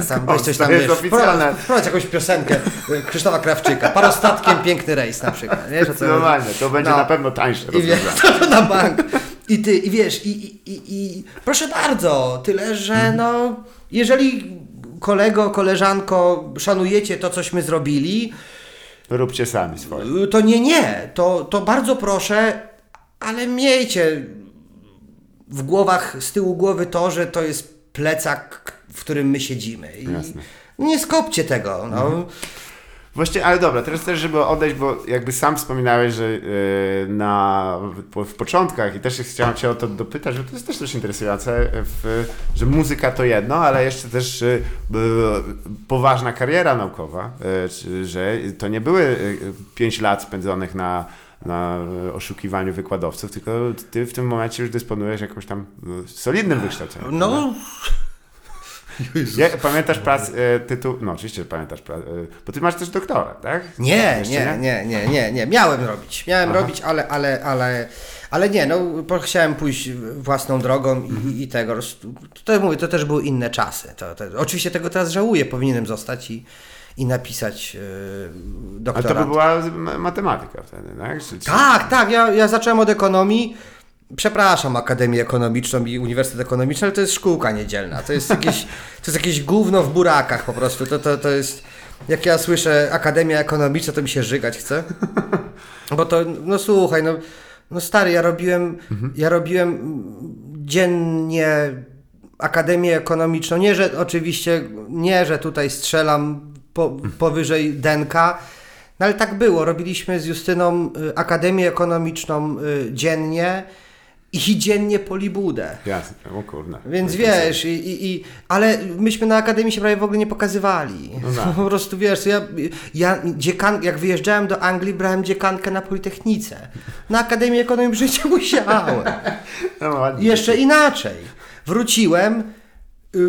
Tam weź coś tam, to wiesz, wprowadź- jakąś piosenkę y, Krzysztofa Krawczyka, parostatkiem piękny rejs na przykład, wiesz o co Normalnie, chodzi? to będzie No. na pewno tańsze I wiesz, to na bank. I ty, i wiesz, i, i, i, i proszę bardzo, tyle, że Mhm. no, jeżeli kolego, koleżanko, szanujecie to, cośmy zrobili, Róbcie sami swoje. to nie, nie, to, to bardzo proszę, ale miejcie w głowach, z tyłu głowy to, że to jest plecak, w którym my siedzimy. I Jasne. nie skopcie tego. No. Właściwie, ale dobra, teraz też, żeby odejść, bo jakby sam wspominałeś, że yy, na, w początkach i też chciałem Cię o to dopytać, bo to jest też też interesujące, w, że muzyka to jedno, ale jeszcze też yy, poważna kariera naukowa, yy, czy- że to nie były 5 lat spędzonych na na e, oszukiwaniu wykładowców, tylko ty w tym momencie już dysponujesz jakimś tam e, solidnym wykształceniem. No, Ja, pamiętasz prac, e, tytuł, no oczywiście, że pamiętasz prac, e, bo ty masz też doktora, tak? Nie, nie, nie, nie, nie, nie. Miałem robić. Miałem Aha. robić, ale, ale, ale, ale nie, no chciałem pójść własną drogą i, Mhm. i tego. roz- To mówię, to też były inne czasy. To, to, oczywiście tego teraz żałuję, powinienem zostać i, i napisać yy, Ale doktorat. to by była ma- matematyka wtedy, tak? Czy, czy... Tak, tak, ja, ja zacząłem od ekonomii. Przepraszam Akademię Ekonomiczną i Uniwersytet Ekonomiczny, ale to jest szkółka niedzielna. To jest jakieś, to jest jakieś gówno w burakach po prostu. To, to, to jest, jak ja słyszę Akademia Ekonomiczna, to mi się żygać chce. Bo to, no słuchaj, no, no stary, ja robiłem, ja robiłem dziennie Akademię Ekonomiczną. Nie, że oczywiście, nie, że tutaj strzelam po, powyżej denka, no ale tak było. Robiliśmy z Justyną y, Akademię Ekonomiczną y, dziennie i dziennie polibudę. Jasne, o kurna. Więc wiesz, i, i, i, ale myśmy na Akademii się prawie w ogóle nie pokazywali. No tak. Po prostu wiesz, ja, ja dziekan, jak wyjeżdżałem do Anglii, brałem dziekankę na Politechnice. Na Akademii Ekonomii w życiu musiałem. No, ładnie. Jeszcze inaczej. Wróciłem,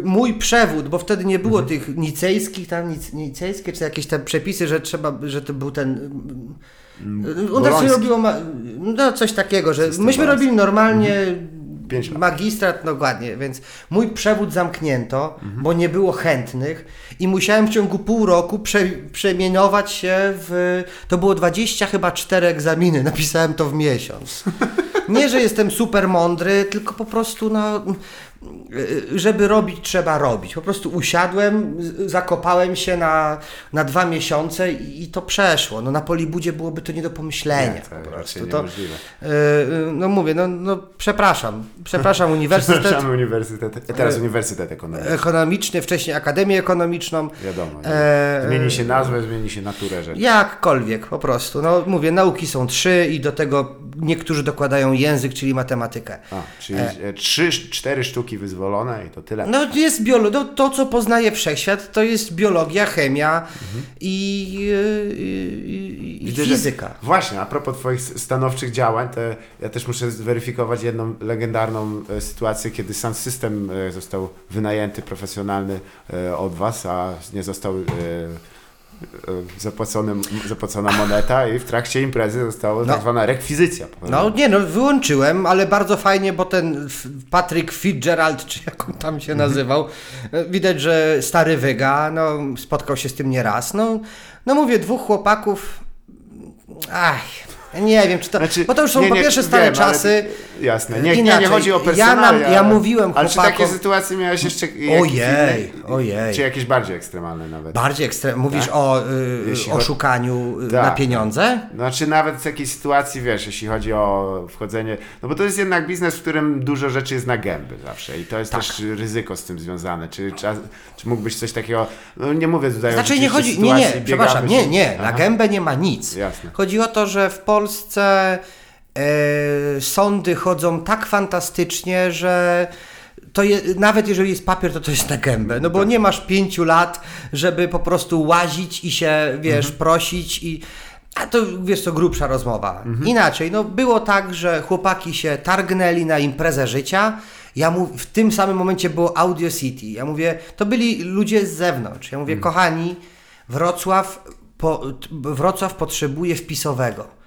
mój przewód, bo wtedy nie było tych nicejskich, tam nic, nicejskie, czy jakieś tam przepisy, że trzeba, że to był ten... y, U nas się robiło, ma, no coś takiego, że System myśmy robili normalnie lat. magistrat, no ładnie, więc mój przewód zamknięto, bo nie było chętnych i musiałem w ciągu pół roku prze, przemienować się w... To było 20 chyba 4 egzaminy, napisałem to w miesiąc. Nie, że jestem super mądry, tylko po prostu no, y, żeby robić, trzeba robić. Po prostu usiadłem, zakopałem się na, na dwa miesiące i, i to przeszło. No, na Polibudzie byłoby to nie do pomyślenia. Nie, to po prostu. To, y, y, no mówię, no, no przepraszam. Przepraszam uniwersytet Przepraszamy uniwersytet, teraz Uniwersytet Ekonomiczny, ekonomiczny, wcześniej Akademię Ekonomiczną. wiadomo. E, Zmieni się nazwę, zmieni się naturę rzeczy. Jakkolwiek po prostu. No mówię, nauki są trzy i do tego niektórzy dokładają język, czyli matematykę. A, czyli e, trzy, cztery sztuki wyzwolone i to tyle. No jest biolo- no, to, co poznaje wszechświat, to jest biologia, chemia i, y, i, i Widzę, fizyka. Właśnie, a propos Twoich stanowczych działań, to ja też muszę zweryfikować jedną legendarną e, sytuację, kiedy Sun System e, został wynajęty profesjonalny e, od Was, a nie został e, e, zapłacony, zapłacona moneta i w trakcie imprezy została No. tak zwana rekwizycja. No nie, no wyłączyłem, ale bardzo fajnie, bo ten Patrick Fitzgerald, czy jak on tam się nazywał, e, widać, że stary wyga, no spotkał się z tym nieraz. No, no mówię, dwóch chłopaków, ach, nie wiem, czy to, Znaczy, bo to już są nie, po nie, pierwsze stare wiem, ale- czasy. Jasne, nie, nie, nie chodzi o ja personalia. nam- ja mówiłem Ale czy takie chłopakom- sytuacje miałeś jeszcze jakieś Ojej, ojej. Czy jakieś bardziej ekstremalne nawet? Bardziej ekstrem. Mówisz Tak? o y, Jeśli chodzi- oszukaniu y, Tak. na pieniądze? Znaczy nawet w takiej sytuacji, wiesz, jeśli chodzi o wchodzenie, no bo to jest jednak biznes, w którym dużo rzeczy jest na gęby zawsze i to jest Tak. też ryzyko z tym związane. Czy, czy, czy mógłbyś coś takiego, no nie mówię tutaj Znaczy o nie chodzi, nie, nie, przepraszam, nie, nie, na gębę nie ma nic. Jasne. Chodzi o to, że w Polsce sądy chodzą tak fantastycznie, że to je, nawet jeżeli jest papier, to to jest na gębę, no bo nie masz pięciu lat, żeby po prostu łazić i się, wiesz, prosić i... A to, wiesz, to grubsza rozmowa. Inaczej, no było tak, że chłopaki się targnęli na imprezę życia, ja w tym samym momencie było Audio City. Ja mówię, to byli ludzie z zewnątrz. Ja mówię, kochani, Wrocław, po, Wrocław potrzebuje wpisowego.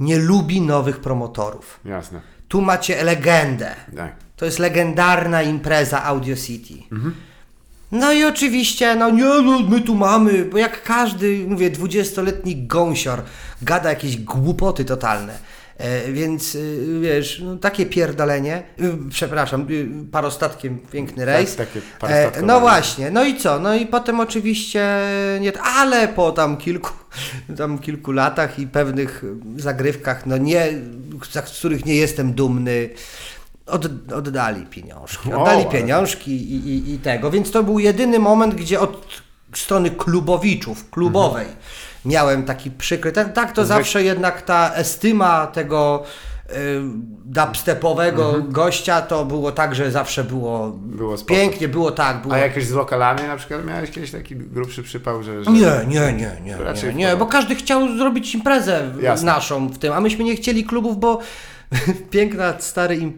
Nie lubi nowych promotorów. Jasne, Tu macie legendę. tak. To jest legendarna impreza Audio City. No i oczywiście, no nie, no my tu mamy, bo jak każdy, mówię, 20-letni gąsior gada jakieś głupoty totalne. E, więc y, wiesz, no, takie pierdolenie, y, przepraszam, y, parostatkiem piękny rejs. takie e, no właśnie, no i co? No i potem oczywiście nie, ale po tam kilku, tam kilku latach i pewnych zagrywkach, no nie, z których nie jestem dumny, od, oddali pieniążki. O, Oddali ale- pieniążki i, i, i tego. Więc to był jedyny moment, gdzie od strony klubowiczów, klubowej, miałem taki przykry. Tak, tak to zawsze jednak ta estyma tego dubstepowego gościa, to było tak, że zawsze było, Mhm. Było spoko. pięknie, było tak. Było... A jakieś z lokalami na przykład miałeś kiedyś taki grubszy przypał, że... że... Nie, nie, nie, nie, nie, nie, bo każdy chciał zrobić imprezę Jasne. naszą w tym, a myśmy nie chcieli klubów, bo piękna, stary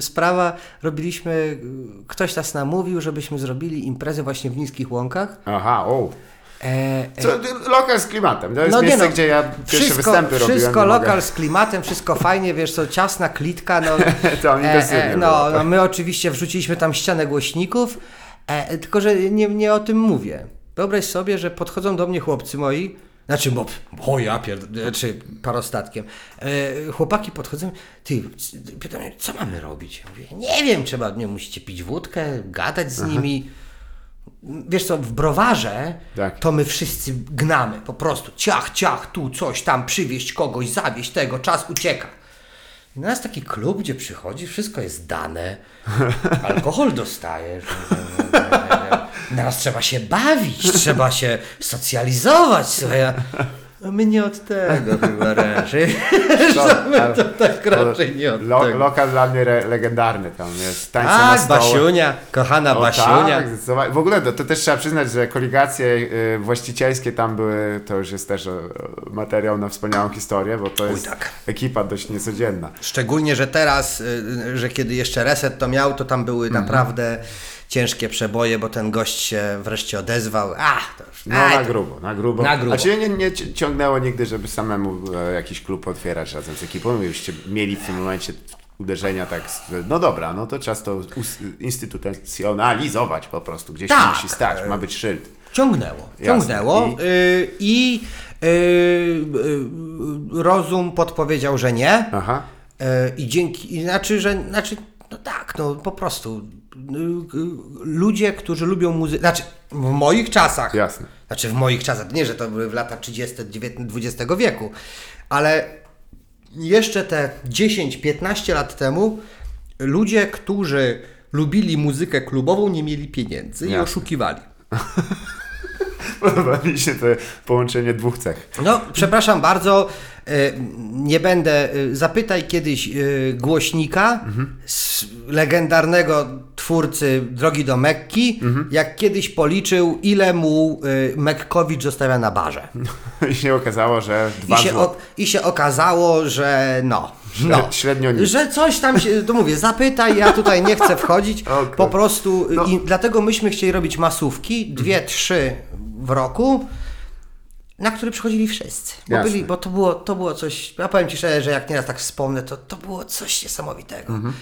sprawa, robiliśmy, y, ktoś nas namówił, żebyśmy zrobili imprezę właśnie w Niskich Łąkach. Aha, o. E, Co, lokal z klimatem. To jest No nie miejsce, no, gdzie ja pierwsze wszystko, występy robiłem. Wszystko nie mogę. lokal z klimatem, wszystko fajnie, wiesz co, ciasna klitka, no, To intensywnie no, było, tak. no my oczywiście wrzuciliśmy tam ścianę głośników, e, tylko że nie, nie o tym mówię. Wyobraź sobie, że podchodzą do mnie chłopcy moi, znaczy, bo, o ja pierd... czy parostatkiem. E, chłopaki podchodzą, ty, pytają mnie, co mamy robić? Ja mówię, nie wiem, trzeba, nie musicie pić wódkę, gadać z nimi. Wiesz co, w browarze Tak. to my wszyscy gnamy, po prostu ciach, ciach, tu coś tam, przywieźć kogoś, zawieźć tego, czas ucieka. I na nas taki klub, gdzie przychodzi, wszystko jest dane, alkohol dostajesz. Teraz trzeba się bawić, trzeba się socjalizować. Słuchaj, my nie od tego chyba raczej. My to tak raczej nie od Lo, tego. lokal dla mnie re, legendarny tam jest. Tańce Tak. Basiunia, kochana O, Basiunia. tak, w ogóle to, to też trzeba przyznać, że koligacje y, właścicielskie tam były, to już jest też materiał na wspaniałą historię, bo to jest tak. ekipa dość niecodzienna. Szczególnie, że teraz, y, że kiedy jeszcze reset to miał, to tam były Mhm. naprawdę ciężkie przeboje, bo ten gość się wreszcie odezwał. A, to już, No aj, na to- grubo, na grubo. Na grubo. A Cię nie, nie ci- ciągnęło nigdy, żeby samemu e, jakiś klub otwierać razem z ekipą? Byście mieli w tym momencie uderzenia tak, z- no dobra, no to czas to us- instytucjonalizować po prostu. Gdzieś Tak. musi stać, ma być szyld. Ciągnęło, ciągnęło I- y, i y, y, rozum podpowiedział, że nie. Aha. Y, I dzięki, i znaczy, że, znaczy, no tak, no po prostu ludzie, którzy lubią muzykę, znaczy w moich czasach, Jasne. znaczy w moich czasach, nie, że to były w latach 30. XX wieku, ale jeszcze te 10-15 lat temu ludzie, którzy lubili muzykę klubową, nie mieli pieniędzy i Jasne. oszukiwali. Podoba mi się to połączenie dwóch cech. No, przepraszam bardzo, e, nie będę. e, Zapytaj kiedyś e, głośnika, z legendarnego twórcy Drogi do Mekki, jak kiedyś policzył, ile mu Mekkowicz zostawia na barze. I się okazało, że dwa I się, o, I się okazało, że no. no średnio nic. Że coś tam się, to mówię, zapytaj, ja tutaj nie chcę wchodzić. Okej. Po prostu, No. i dlatego myśmy chcieli robić masówki, dwie, trzy w roku, na które przychodzili wszyscy. Bo, Jasne. byli, bo to, było, to było coś, ja powiem Ci szczerze, że jak nieraz tak wspomnę, to, to było coś niesamowitego. Mhm.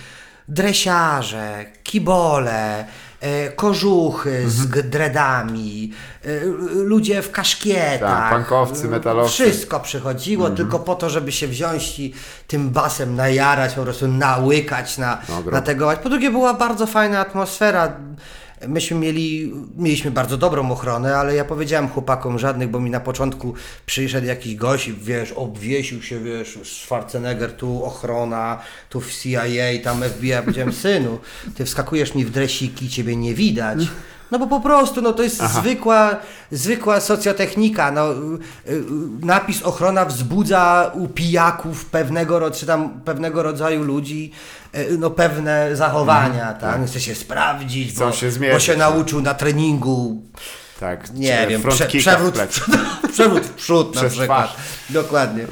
Dresiarze, kibole, e, kożuchy z Mhm. dreadami, e, ludzie w kaszkietach. Tak, punkowcy, metalowcy. Wszystko przychodziło Mhm. tylko po to, żeby się wziąć i tym basem najarać, po prostu nałykać na, No, grubo. na tego. Po drugie była bardzo fajna atmosfera. Myśmy mieli, mieliśmy bardzo dobrą ochronę, ale ja powiedziałem chłopakom żadnych, bo mi na początku przyszedł jakiś gość i wiesz, obwiesił się, wiesz, Schwarzenegger, tu ochrona, tu w CIA, tam FBI. Ja powiedziałem, synu, ty wskakujesz mi w dresiki, ciebie nie widać. No bo po prostu, no to jest zwykła, zwykła socjotechnika. No, y, y, napis ochrona wzbudza u pijaków pewnego, czy tam pewnego rodzaju ludzi no, pewne zachowania, tak? Chce się sprawdzić, bo, się bo się tak. nauczył na treningu, Tak, nie wiem, prze, przewrót, w plecy. przewrót w przód na przykład. twarz. Dokładnie.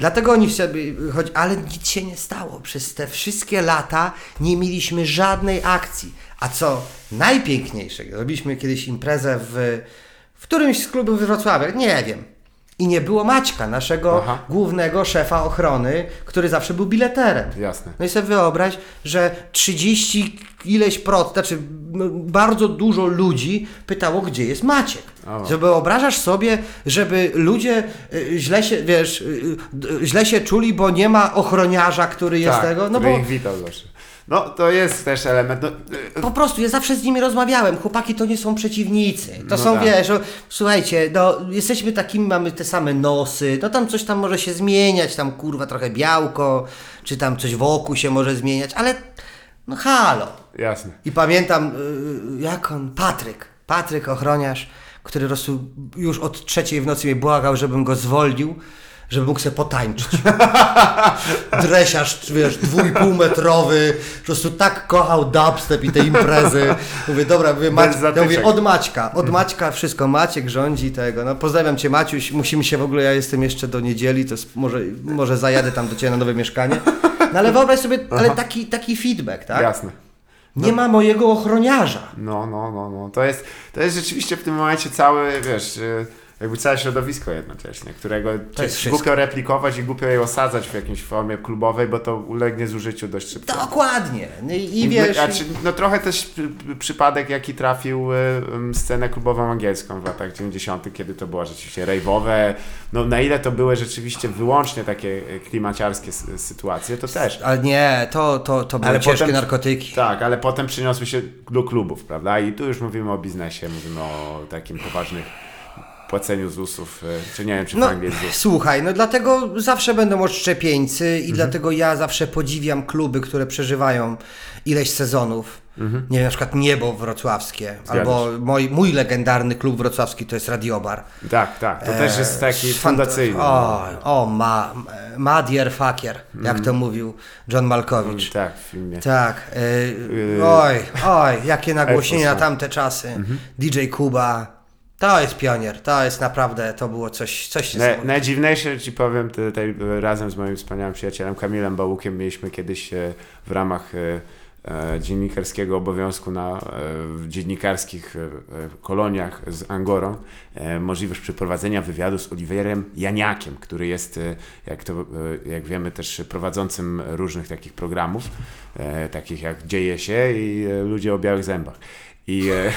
Dlatego oni sobie chodzi, ale nic się nie stało. Przez te wszystkie lata nie mieliśmy żadnej akcji. A co najpiękniejszego, robiliśmy kiedyś imprezę w, w którymś z klubów we Wrocławiu, nie wiem. I nie było Maćka, naszego Aha. głównego szefa ochrony, który zawsze był bileterem. Jasne. No i sobie wyobraź, że 30 ileś procent, znaczy no, bardzo dużo ludzi pytało, gdzie jest Maciek. O. Że wyobrażasz sobie, żeby ludzie y, źle się, wiesz, y, y, źle się czuli, bo nie ma ochroniarza, który jest tak, tego. No bo ich witał zawsze. No to jest też element. No, y, po prostu ja zawsze z nimi rozmawiałem. Chłopaki to nie są przeciwnicy. To No są, tak. wiesz, o, słuchajcie, no, jesteśmy takimi, mamy te same nosy, no tam coś tam może się zmieniać, tam kurwa trochę białko, czy tam coś wokół się może zmieniać, ale no halo. jasne. I pamiętam, y, jak on, Patryk, Patryk ochroniarz, który już od trzeciej w nocy mnie błagał, żebym go zwolnił, żeby mógł sobie potańczyć. Dresiarz, wiesz, dwójpółmetrowy, po prostu tak kochał dubstep i te imprezy. Mówię, dobra, mówię, Mac... ja mówię od Maćka, od Maćka wszystko, Maciek rządzi tego. No pozdrawiam Cię Maciuś, musimy się w ogóle, ja jestem jeszcze do niedzieli, to może, może zajadę tam do Ciebie na nowe mieszkanie. No ale wyobraź sobie, ale taki, taki feedback, tak? Jasne. Nie ma mojego ochroniarza. No, no, no, no. To jest, to jest rzeczywiście w tym momencie cały, wiesz, y, jakby całe środowisko jednocześnie, którego jest jest wszystko. głupio replikować i głupio je osadzać w jakiejś formie klubowej, bo to ulegnie zużyciu dość szybko. Dokładnie. I, i wiesz... A czy, no trochę też przy, przypadek, jaki trafił ym, scenę klubową angielską w latach 90., kiedy to było rzeczywiście rejwowe. No na ile to były rzeczywiście wyłącznie takie y, klimaciarskie sytuacje, to też. Ale nie, to, to, to były Ale ciężkie potem- narkotyki. Tak, ale potem przyniosły się do klubów, prawda? I tu już mówimy o biznesie, mówimy o takim poważnych płaceniu ZUS-ów, y, czy nie wiem, czy No, Anglii jest ZUS. słuchaj, no dlatego zawsze będą odszczepieńcy Mhm. i dlatego ja zawsze podziwiam kluby, które przeżywają ileś sezonów. Mhm. Nie wiem, na przykład Niebo Wrocławskie, albo mój, mój legendarny klub wrocławski to jest Radiobar. Tak, tak, to też jest taki Fant- fundacyjny. O, o ma, Madier Fakier, jak to mówił John Malkowicz. Tak, w filmie. Tak. Yy. y, oj, oj, jakie nagłośnienia na tamte czasy. Mhm. DJ Kuba. To jest pionier. To jest naprawdę, to było coś, coś niesamowitego. najdziwniejsze ci powiem, tutaj razem z moim wspaniałym przyjacielem Kamilem Bałukiem mieliśmy kiedyś e, w ramach e, e, dziennikarskiego obowiązku na w dziennikarskich koloniach z Angorą możliwość przeprowadzenia wywiadu z Oliwierem Janiakiem, który jest, jak, to, jak wiemy, też prowadzącym różnych takich programów, takich jak Dzieje się i Ludzie o białych zębach. I, e,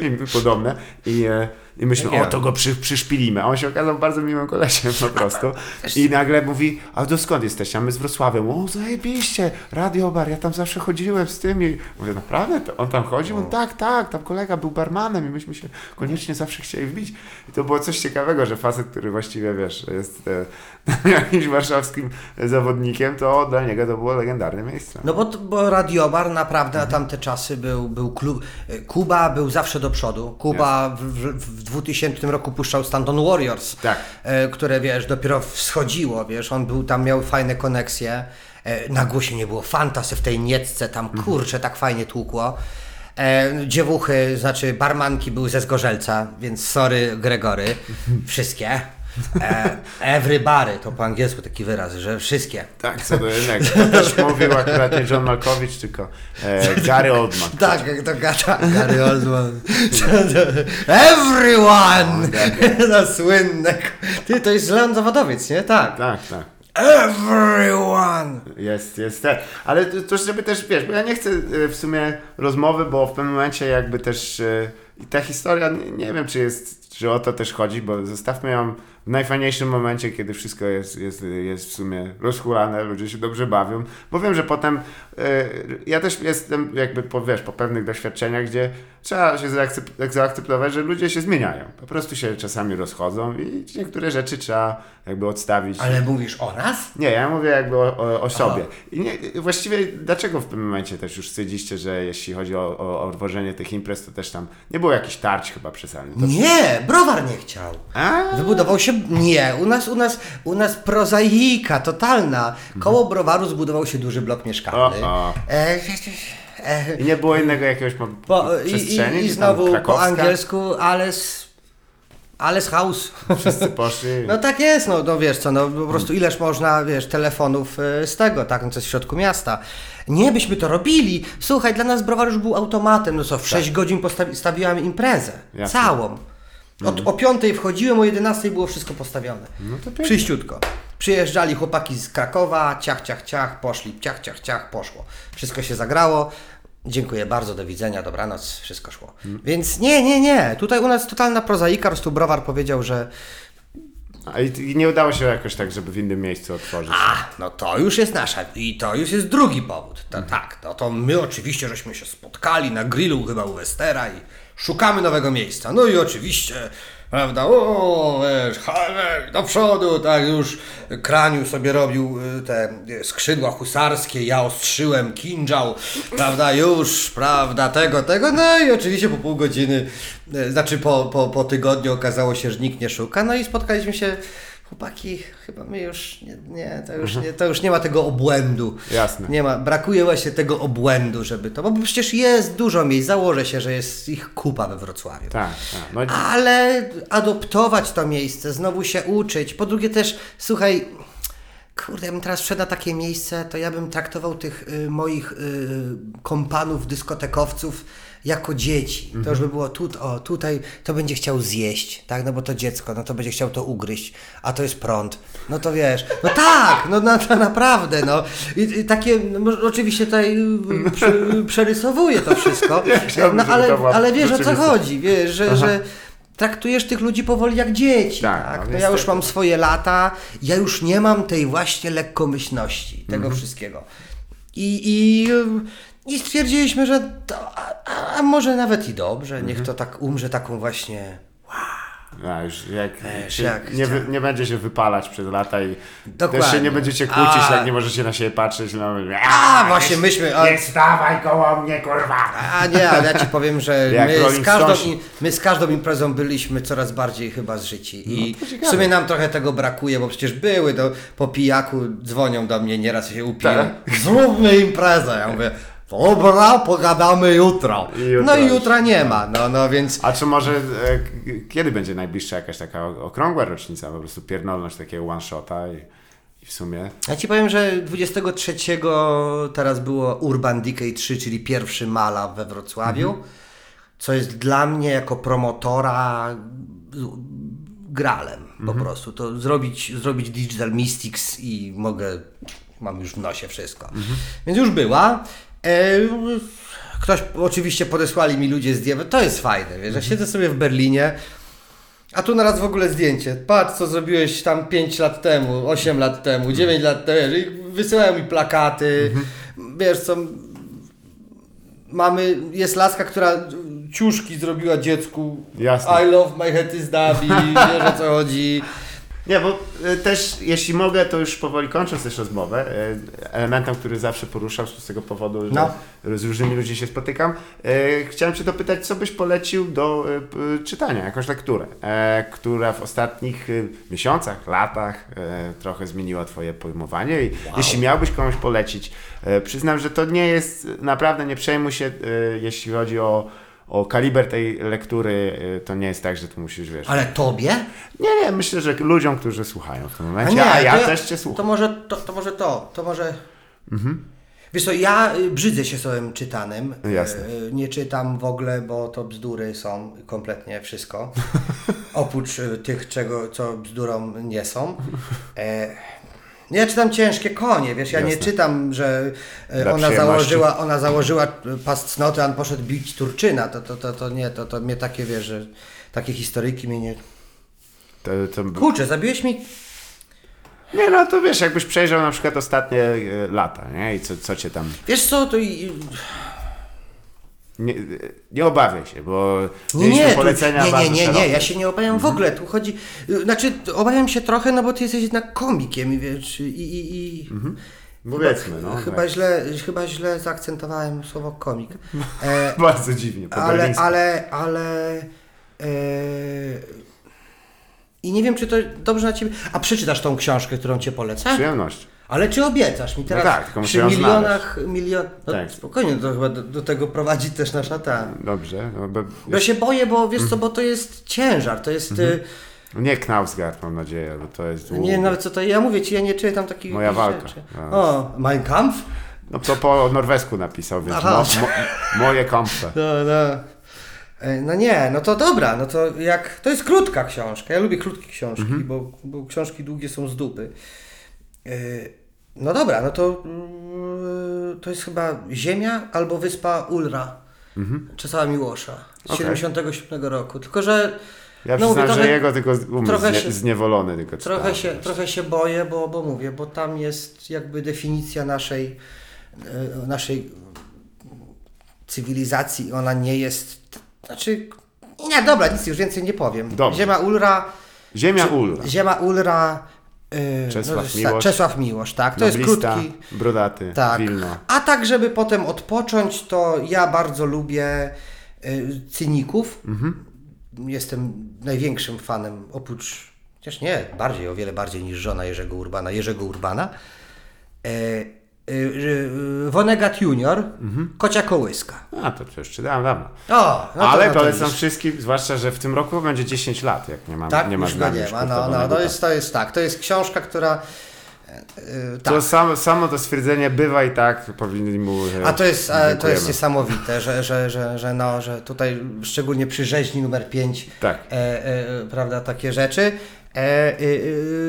i podobne. I, e, I myślę, Jakie? o to go przy, przyszpilimy. A on się okazał bardzo miłym kolesiem po prostu. I nagle mówi, a do skąd jesteście? A my z Wrocławiem. O, zajebiście, radiobar, ja tam zawsze chodziłem z tymi. Mówię, naprawdę? To on tam chodził? On, tak, tak, tam kolega był barmanem i myśmy się koniecznie zawsze chcieli wbić. I to było coś ciekawego, że facet, który właściwie, wiesz, jest e, jakimś warszawskim zawodnikiem, to dla niego to było legendarne miejsce. No bo, bo Radiobar naprawdę na tamte czasy był, był klub. Kuba był zawsze do przodu. Kuba w, w, w 2000 roku puszczał Stanton Warriors, Tak. e, które wiesz, dopiero wschodziło, wiesz, on był tam, miał fajne koneksje. E, nagłośnienie było fantasy w tej niecce, tam kurczę, tak fajnie tłukło. E, dziewuchy, znaczy barmanki były ze Zgorzelca, więc sorry Gregory, wszystkie. E, everybody, to po angielsku taki wyraz, że wszystkie. Tak, co do innego. To też mówił akurat nie John Malkowicz, tylko e, Gary Oldman. Tak, jak to gada Gary Oldman. Everyone! No słynne. Ty, to jest Leon Zawodowiec, nie? Tak. Tak, tak. Everyone! Jest, jest. Ale to, żeby też, wiesz, bo ja nie chcę e, w sumie rozmowy, bo w pewnym momencie jakby też e, i ta historia, nie, nie wiem czy jest, czy o to też chodzi, bo zostawmy ją w najfajniejszym momencie, kiedy wszystko jest, jest, jest w sumie rozchulane, ludzie się dobrze bawią, bo wiem, że potem e, ja też jestem jakby po, wiesz, po pewnych doświadczeniach, gdzie trzeba się zaakcep- zaakceptować, że ludzie się zmieniają. Po prostu się czasami rozchodzą i niektóre rzeczy trzeba jakby odstawić. Ale mówisz o nas? Nie, ja mówię jakby o, o, o sobie. I nie, właściwie dlaczego w tym momencie też już stwierdziliście, że jeśli chodzi o, o, o tworzenie tych imprez, to też tam nie było jakichś tarć chyba przesadnych. To... Nie, browar nie chciał. A, Wybudował się. Nie, u nas, u nas, u nas prozaika totalna. Koło browaru zbudował się duży blok mieszkalny. O, o. E, I nie było innego jakiegoś po, i, przestrzeni? i, I tam znowu po angielsku, alles. Alles house. Wszyscy poszli. No tak jest, no, no wiesz co, no po prostu ileż można, wiesz, telefonów y, z tego, tak, no jest w środku miasta. Nie byśmy to robili. Słuchaj, dla nas browar już był automatem, no co, w 6 godzin postawiłem imprezę. Jasne. Całą. Od, o 5 wchodziłem, o 11 było wszystko postawione. No to pięknie. Przyjeżdżali chłopaki z Krakowa, ciach, ciach, ciach, poszli, ciach, ciach, ciach, poszło. Wszystko się zagrało. Dziękuję bardzo, do widzenia, dobranoc, wszystko szło. Więc nie, nie, nie. Tutaj u nas totalna prozaika, po prostu browar powiedział, że A i, nie udało się jakoś tak, żeby w innym miejscu otworzyć. A, no to już jest nasza i to już jest drugi powód. To, Tak, no to my oczywiście żeśmy się spotkali na grillu chyba u Westera i szukamy nowego miejsca. No i oczywiście, prawda, o, wiesz, do przodu, tak już Kraniu sobie robił y, te y, skrzydła husarskie, ja ostrzyłem kinżał, prawda, już, prawda, tego, tego, no i oczywiście po pół godziny, y, znaczy po, po, po tygodniu okazało się, że nikt nie szuka, no i spotkaliśmy się chłopaki, chyba my już, nie, nie, to, już nie to już nie ma tego obłędu. Jasne. Nie ma, brakuje właśnie tego obłędu, żeby to, bo przecież jest dużo miejsc, założę się, że jest ich kupa we Wrocławiu. Tak, tak. No, Ale adoptować to miejsce, znowu się uczyć. Po drugie też, słuchaj, kurde, ja bym teraz wszedł na takie miejsce, to ja bym traktował tych y, moich y, kompanów, dyskotekowców jako dzieci. To już by było tu, o, tutaj, to będzie chciał zjeść, tak, no bo to dziecko, no to będzie chciał to ugryźć, a to jest prąd. No to wiesz, no tak, no na, na, naprawdę, no. I, i takie, no, oczywiście tutaj y, przy, przerysowuję to wszystko, chciałbym, no, ale, ale wiesz o co chodzi, wiesz, że, że traktujesz tych ludzi powoli jak dzieci. Tak, Tak, no no ja już mam swoje lata, ja już nie mam tej właśnie lekkomyślności, tego Mhm. wszystkiego. I, i, I stwierdziliśmy, że to, a, a- a może nawet i dobrze, niech Mhm. to tak umrze taką właśnie. A już jak, Wiesz, się, jak nie, wy, nie będzie się wypalać przez lata i też Dokładnie. się nie będziecie kłócić, A. jak nie możecie na siebie patrzeć. No, A, właśnie myśmy. A, Nie stawaj koło mnie, kurwa! a nie, ale ja ci powiem, że my z, każdą, i- my z każdą imprezą byliśmy coraz bardziej chyba zżyci. I No, to ciekawe. w sumie nam trochę tego brakuje, bo przecież były to po pijaku dzwonią do mnie, nieraz się upiją. Tak. Zróbmy imprezę. Ja mówię, dobra, pogadamy jutro. Jutro no i jutra nie ma, no, no więc A czy może, e, kiedy będzie najbliższa jakaś taka okrągła rocznica, po prostu pierdolność takiego one-shota i, i w sumie... Ja ci powiem, że 23 teraz było Urban Decay 3, czyli pierwszy mala we Wrocławiu, co jest dla mnie jako promotora gralem po prostu. To zrobić, zrobić Digital Mystics i mogę, mam już w nosie wszystko. Więc już była. E, Ktoś, oczywiście podesłali mi ludzie zdjęcia, to jest fajne, wiesz, że siedzę sobie w Berlinie, a tu naraz w ogóle zdjęcie. Patrz, co zrobiłeś tam 5 lat temu, 8 lat temu, 9 lat temu. I Wysyłają mi plakaty. Wiesz co, mamy, jest laska, która ciuszki zrobiła dziecku. Jasne. I love my head is Dabi, wiesz o co chodzi. Nie, bo e, też, jeśli mogę, to już powoli kończąc też rozmowę, e, elementem, który zawsze poruszam z tego powodu, że No. z różnymi ludźmi się spotykam, e, chciałem Cię dopytać, co byś polecił do czytania, jakąś lekturę, e, która w ostatnich miesiącach, latach e, trochę zmieniła Twoje pojmowanie i jeśli miałbyś komuś polecić, e, przyznam, że to nie jest, naprawdę nie przejmuj się, e, jeśli chodzi o o kaliber tej lektury, e, to nie jest tak, że tu musisz, wiesz... Ale tobie? Nie, nie, myślę, że ludziom, którzy słuchają w tym momencie, a, ja, to też Cię To słucham. może to, to, może to, to może... Wiesz co, ja y, brzydzę się słowem czytanym. No jasne. Y, Nie czytam w ogóle, bo to bzdury są kompletnie wszystko. Oprócz y, tych, czego, co bzdurą nie są. Ja czytam ciężkie konie, wiesz, ja nie Jasne. czytam, że e, Dla ona założyła, ona założyła e, pas cnoty, a on poszedł bić Turczyna. To, to, to, to nie, to, to mnie takie, wiesz, że takie historyjki mnie nie... To, to... Kurczę, zabiłeś mi Nie, no to wiesz, jakbyś przejrzał na przykład ostatnie e, lata, nie? I co, co Cię tam... Wiesz co, to i, Nie, nie obawiaj się, bo Nie, nie, polecenia nie, nie, nie, nie, szerokie. ja się nie obawiam w ogóle, tu chodzi, y, znaczy obawiam się trochę, no bo ty jesteś jednak komikiem i wiesz, i, i, i Powiedzmy, no. chyba, tak. źle, chyba źle zaakcentowałem słowo komik, e, Bardzo dziwnie, po ale, ale, ale, e, i nie wiem, czy to dobrze na ciebie, a przeczytasz tą książkę, którą cię polecę? Przyjemność. Ale czy obiecasz mi teraz tak, tylko muszę przy milionach, milion, no Tak. spokojnie, to chyba do, do tego prowadzi też nasza ta... Dobrze. No, bo, Ja się boję, bo wiesz Mhm. co, bo to jest ciężar, to jest... y, nie Knausgard, mam nadzieję, bo to jest... Nie nawet co to ja mówię ci, ja nie czytam takich Moja walka. rzeczy. A. O, Mein Kampf? No to po norwesku napisał, więc Aha. mo, mo, moje kąpce. No, no. E, No nie, no to dobra, no to jak, to jest krótka książka, ja lubię krótkie książki, Mhm. bo, bo książki długie są z dupy. E, No dobra, no to mm, to jest chyba Ziemia albo Wyspa Ulra, Czesława Miłosza z Mhm. Okej. 77 roku, tylko że Ja no mówię, przyznam, że trochę- jego tylko umysł trochę się- zniewolony tylko Trochę się, trochę się boję, bo, bo mówię, bo tam jest jakby definicja naszej, e, naszej cywilizacji. Ona nie jest. Znaczy. Nie, dobra, nic już więcej nie powiem. Ziema Ulra. Ziemia Ulra. Ziema Ulra. E, Czesław jest- Miłosz. Czesław Miłosz, tak. To jest krótki. brodaty, Tak. Wilno. A tak, żeby potem odpocząć, to ja bardzo lubię y, cyników. Mhm. Jestem największym fanem, oprócz chociaż nie, bardziej, o wiele bardziej niż żona Jerzego Urbana, Jerzego Urbana. E, e, e, Wonegat Junior, Kocia Kołyska. A, to, to jeszcze dawno, dawno. O, no to, Ale no to polecam widzisz. wszystkim, zwłaszcza, że w tym roku będzie 10 lat, jak nie ma, Tak, nie ma już go nie ma. No, no, to jest, to jest tak, to jest książka, która... e, tak. To samo, samo to stwierdzenie bywa i tak powinni mu e, A to jest, e, to jest niesamowite, że, że, że, że, no, że tutaj szczególnie przy rzeźni numer 5, Tak. e, e, prawda, takie rzeczy. E, e, e,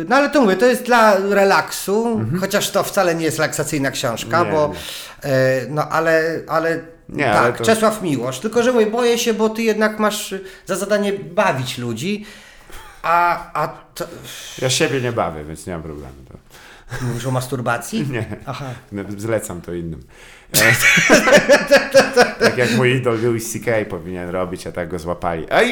no ale to mówię, to jest dla relaksu, chociaż to wcale nie jest relaksacyjna książka, Mhm. Nie, bo nie. e, no ale, ale Nie, tak, ale to- Czesław Miłosz, tylko że mówię, boję się, bo ty jednak masz za zadanie bawić ludzi, a, a to, Ja siebie nie bawię, więc nie mam problemu. Mówisz o masturbacji? Nie, Aha. No, zlecam to innym. E, tak jak mój idol Louis C.K. powinien robić, a tak go złapali. Aj,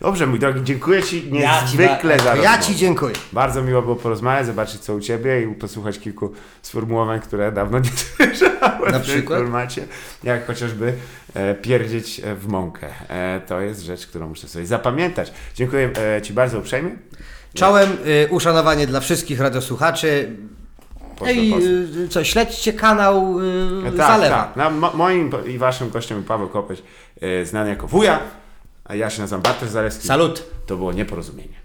Dobrze, mój drogi, dziękuję Ci niezwykle za ja rozmowę. Ci dziękuję. Bardzo miło było porozmawiać, zobaczyć co u Ciebie i posłuchać kilku sformułowań, które dawno nie słyszałem Na w tym przykład? formacie. Jak chociażby e, pierdzieć e, w mąkę. E, to jest rzecz, którą muszę sobie zapamiętać. Dziękuję e, Ci bardzo uprzejmie. Czołem y, uszanowanie dla wszystkich radiosłuchaczy. Pozdro. y, co, śledźcie kanał y, Tak, Zalewa. tak. No, mo- moim i waszym gościem był Paweł Kopeć, e, znany jako wuja, a ja się nazywam Bartosz Zalewski. Salut. To było nieporozumienie.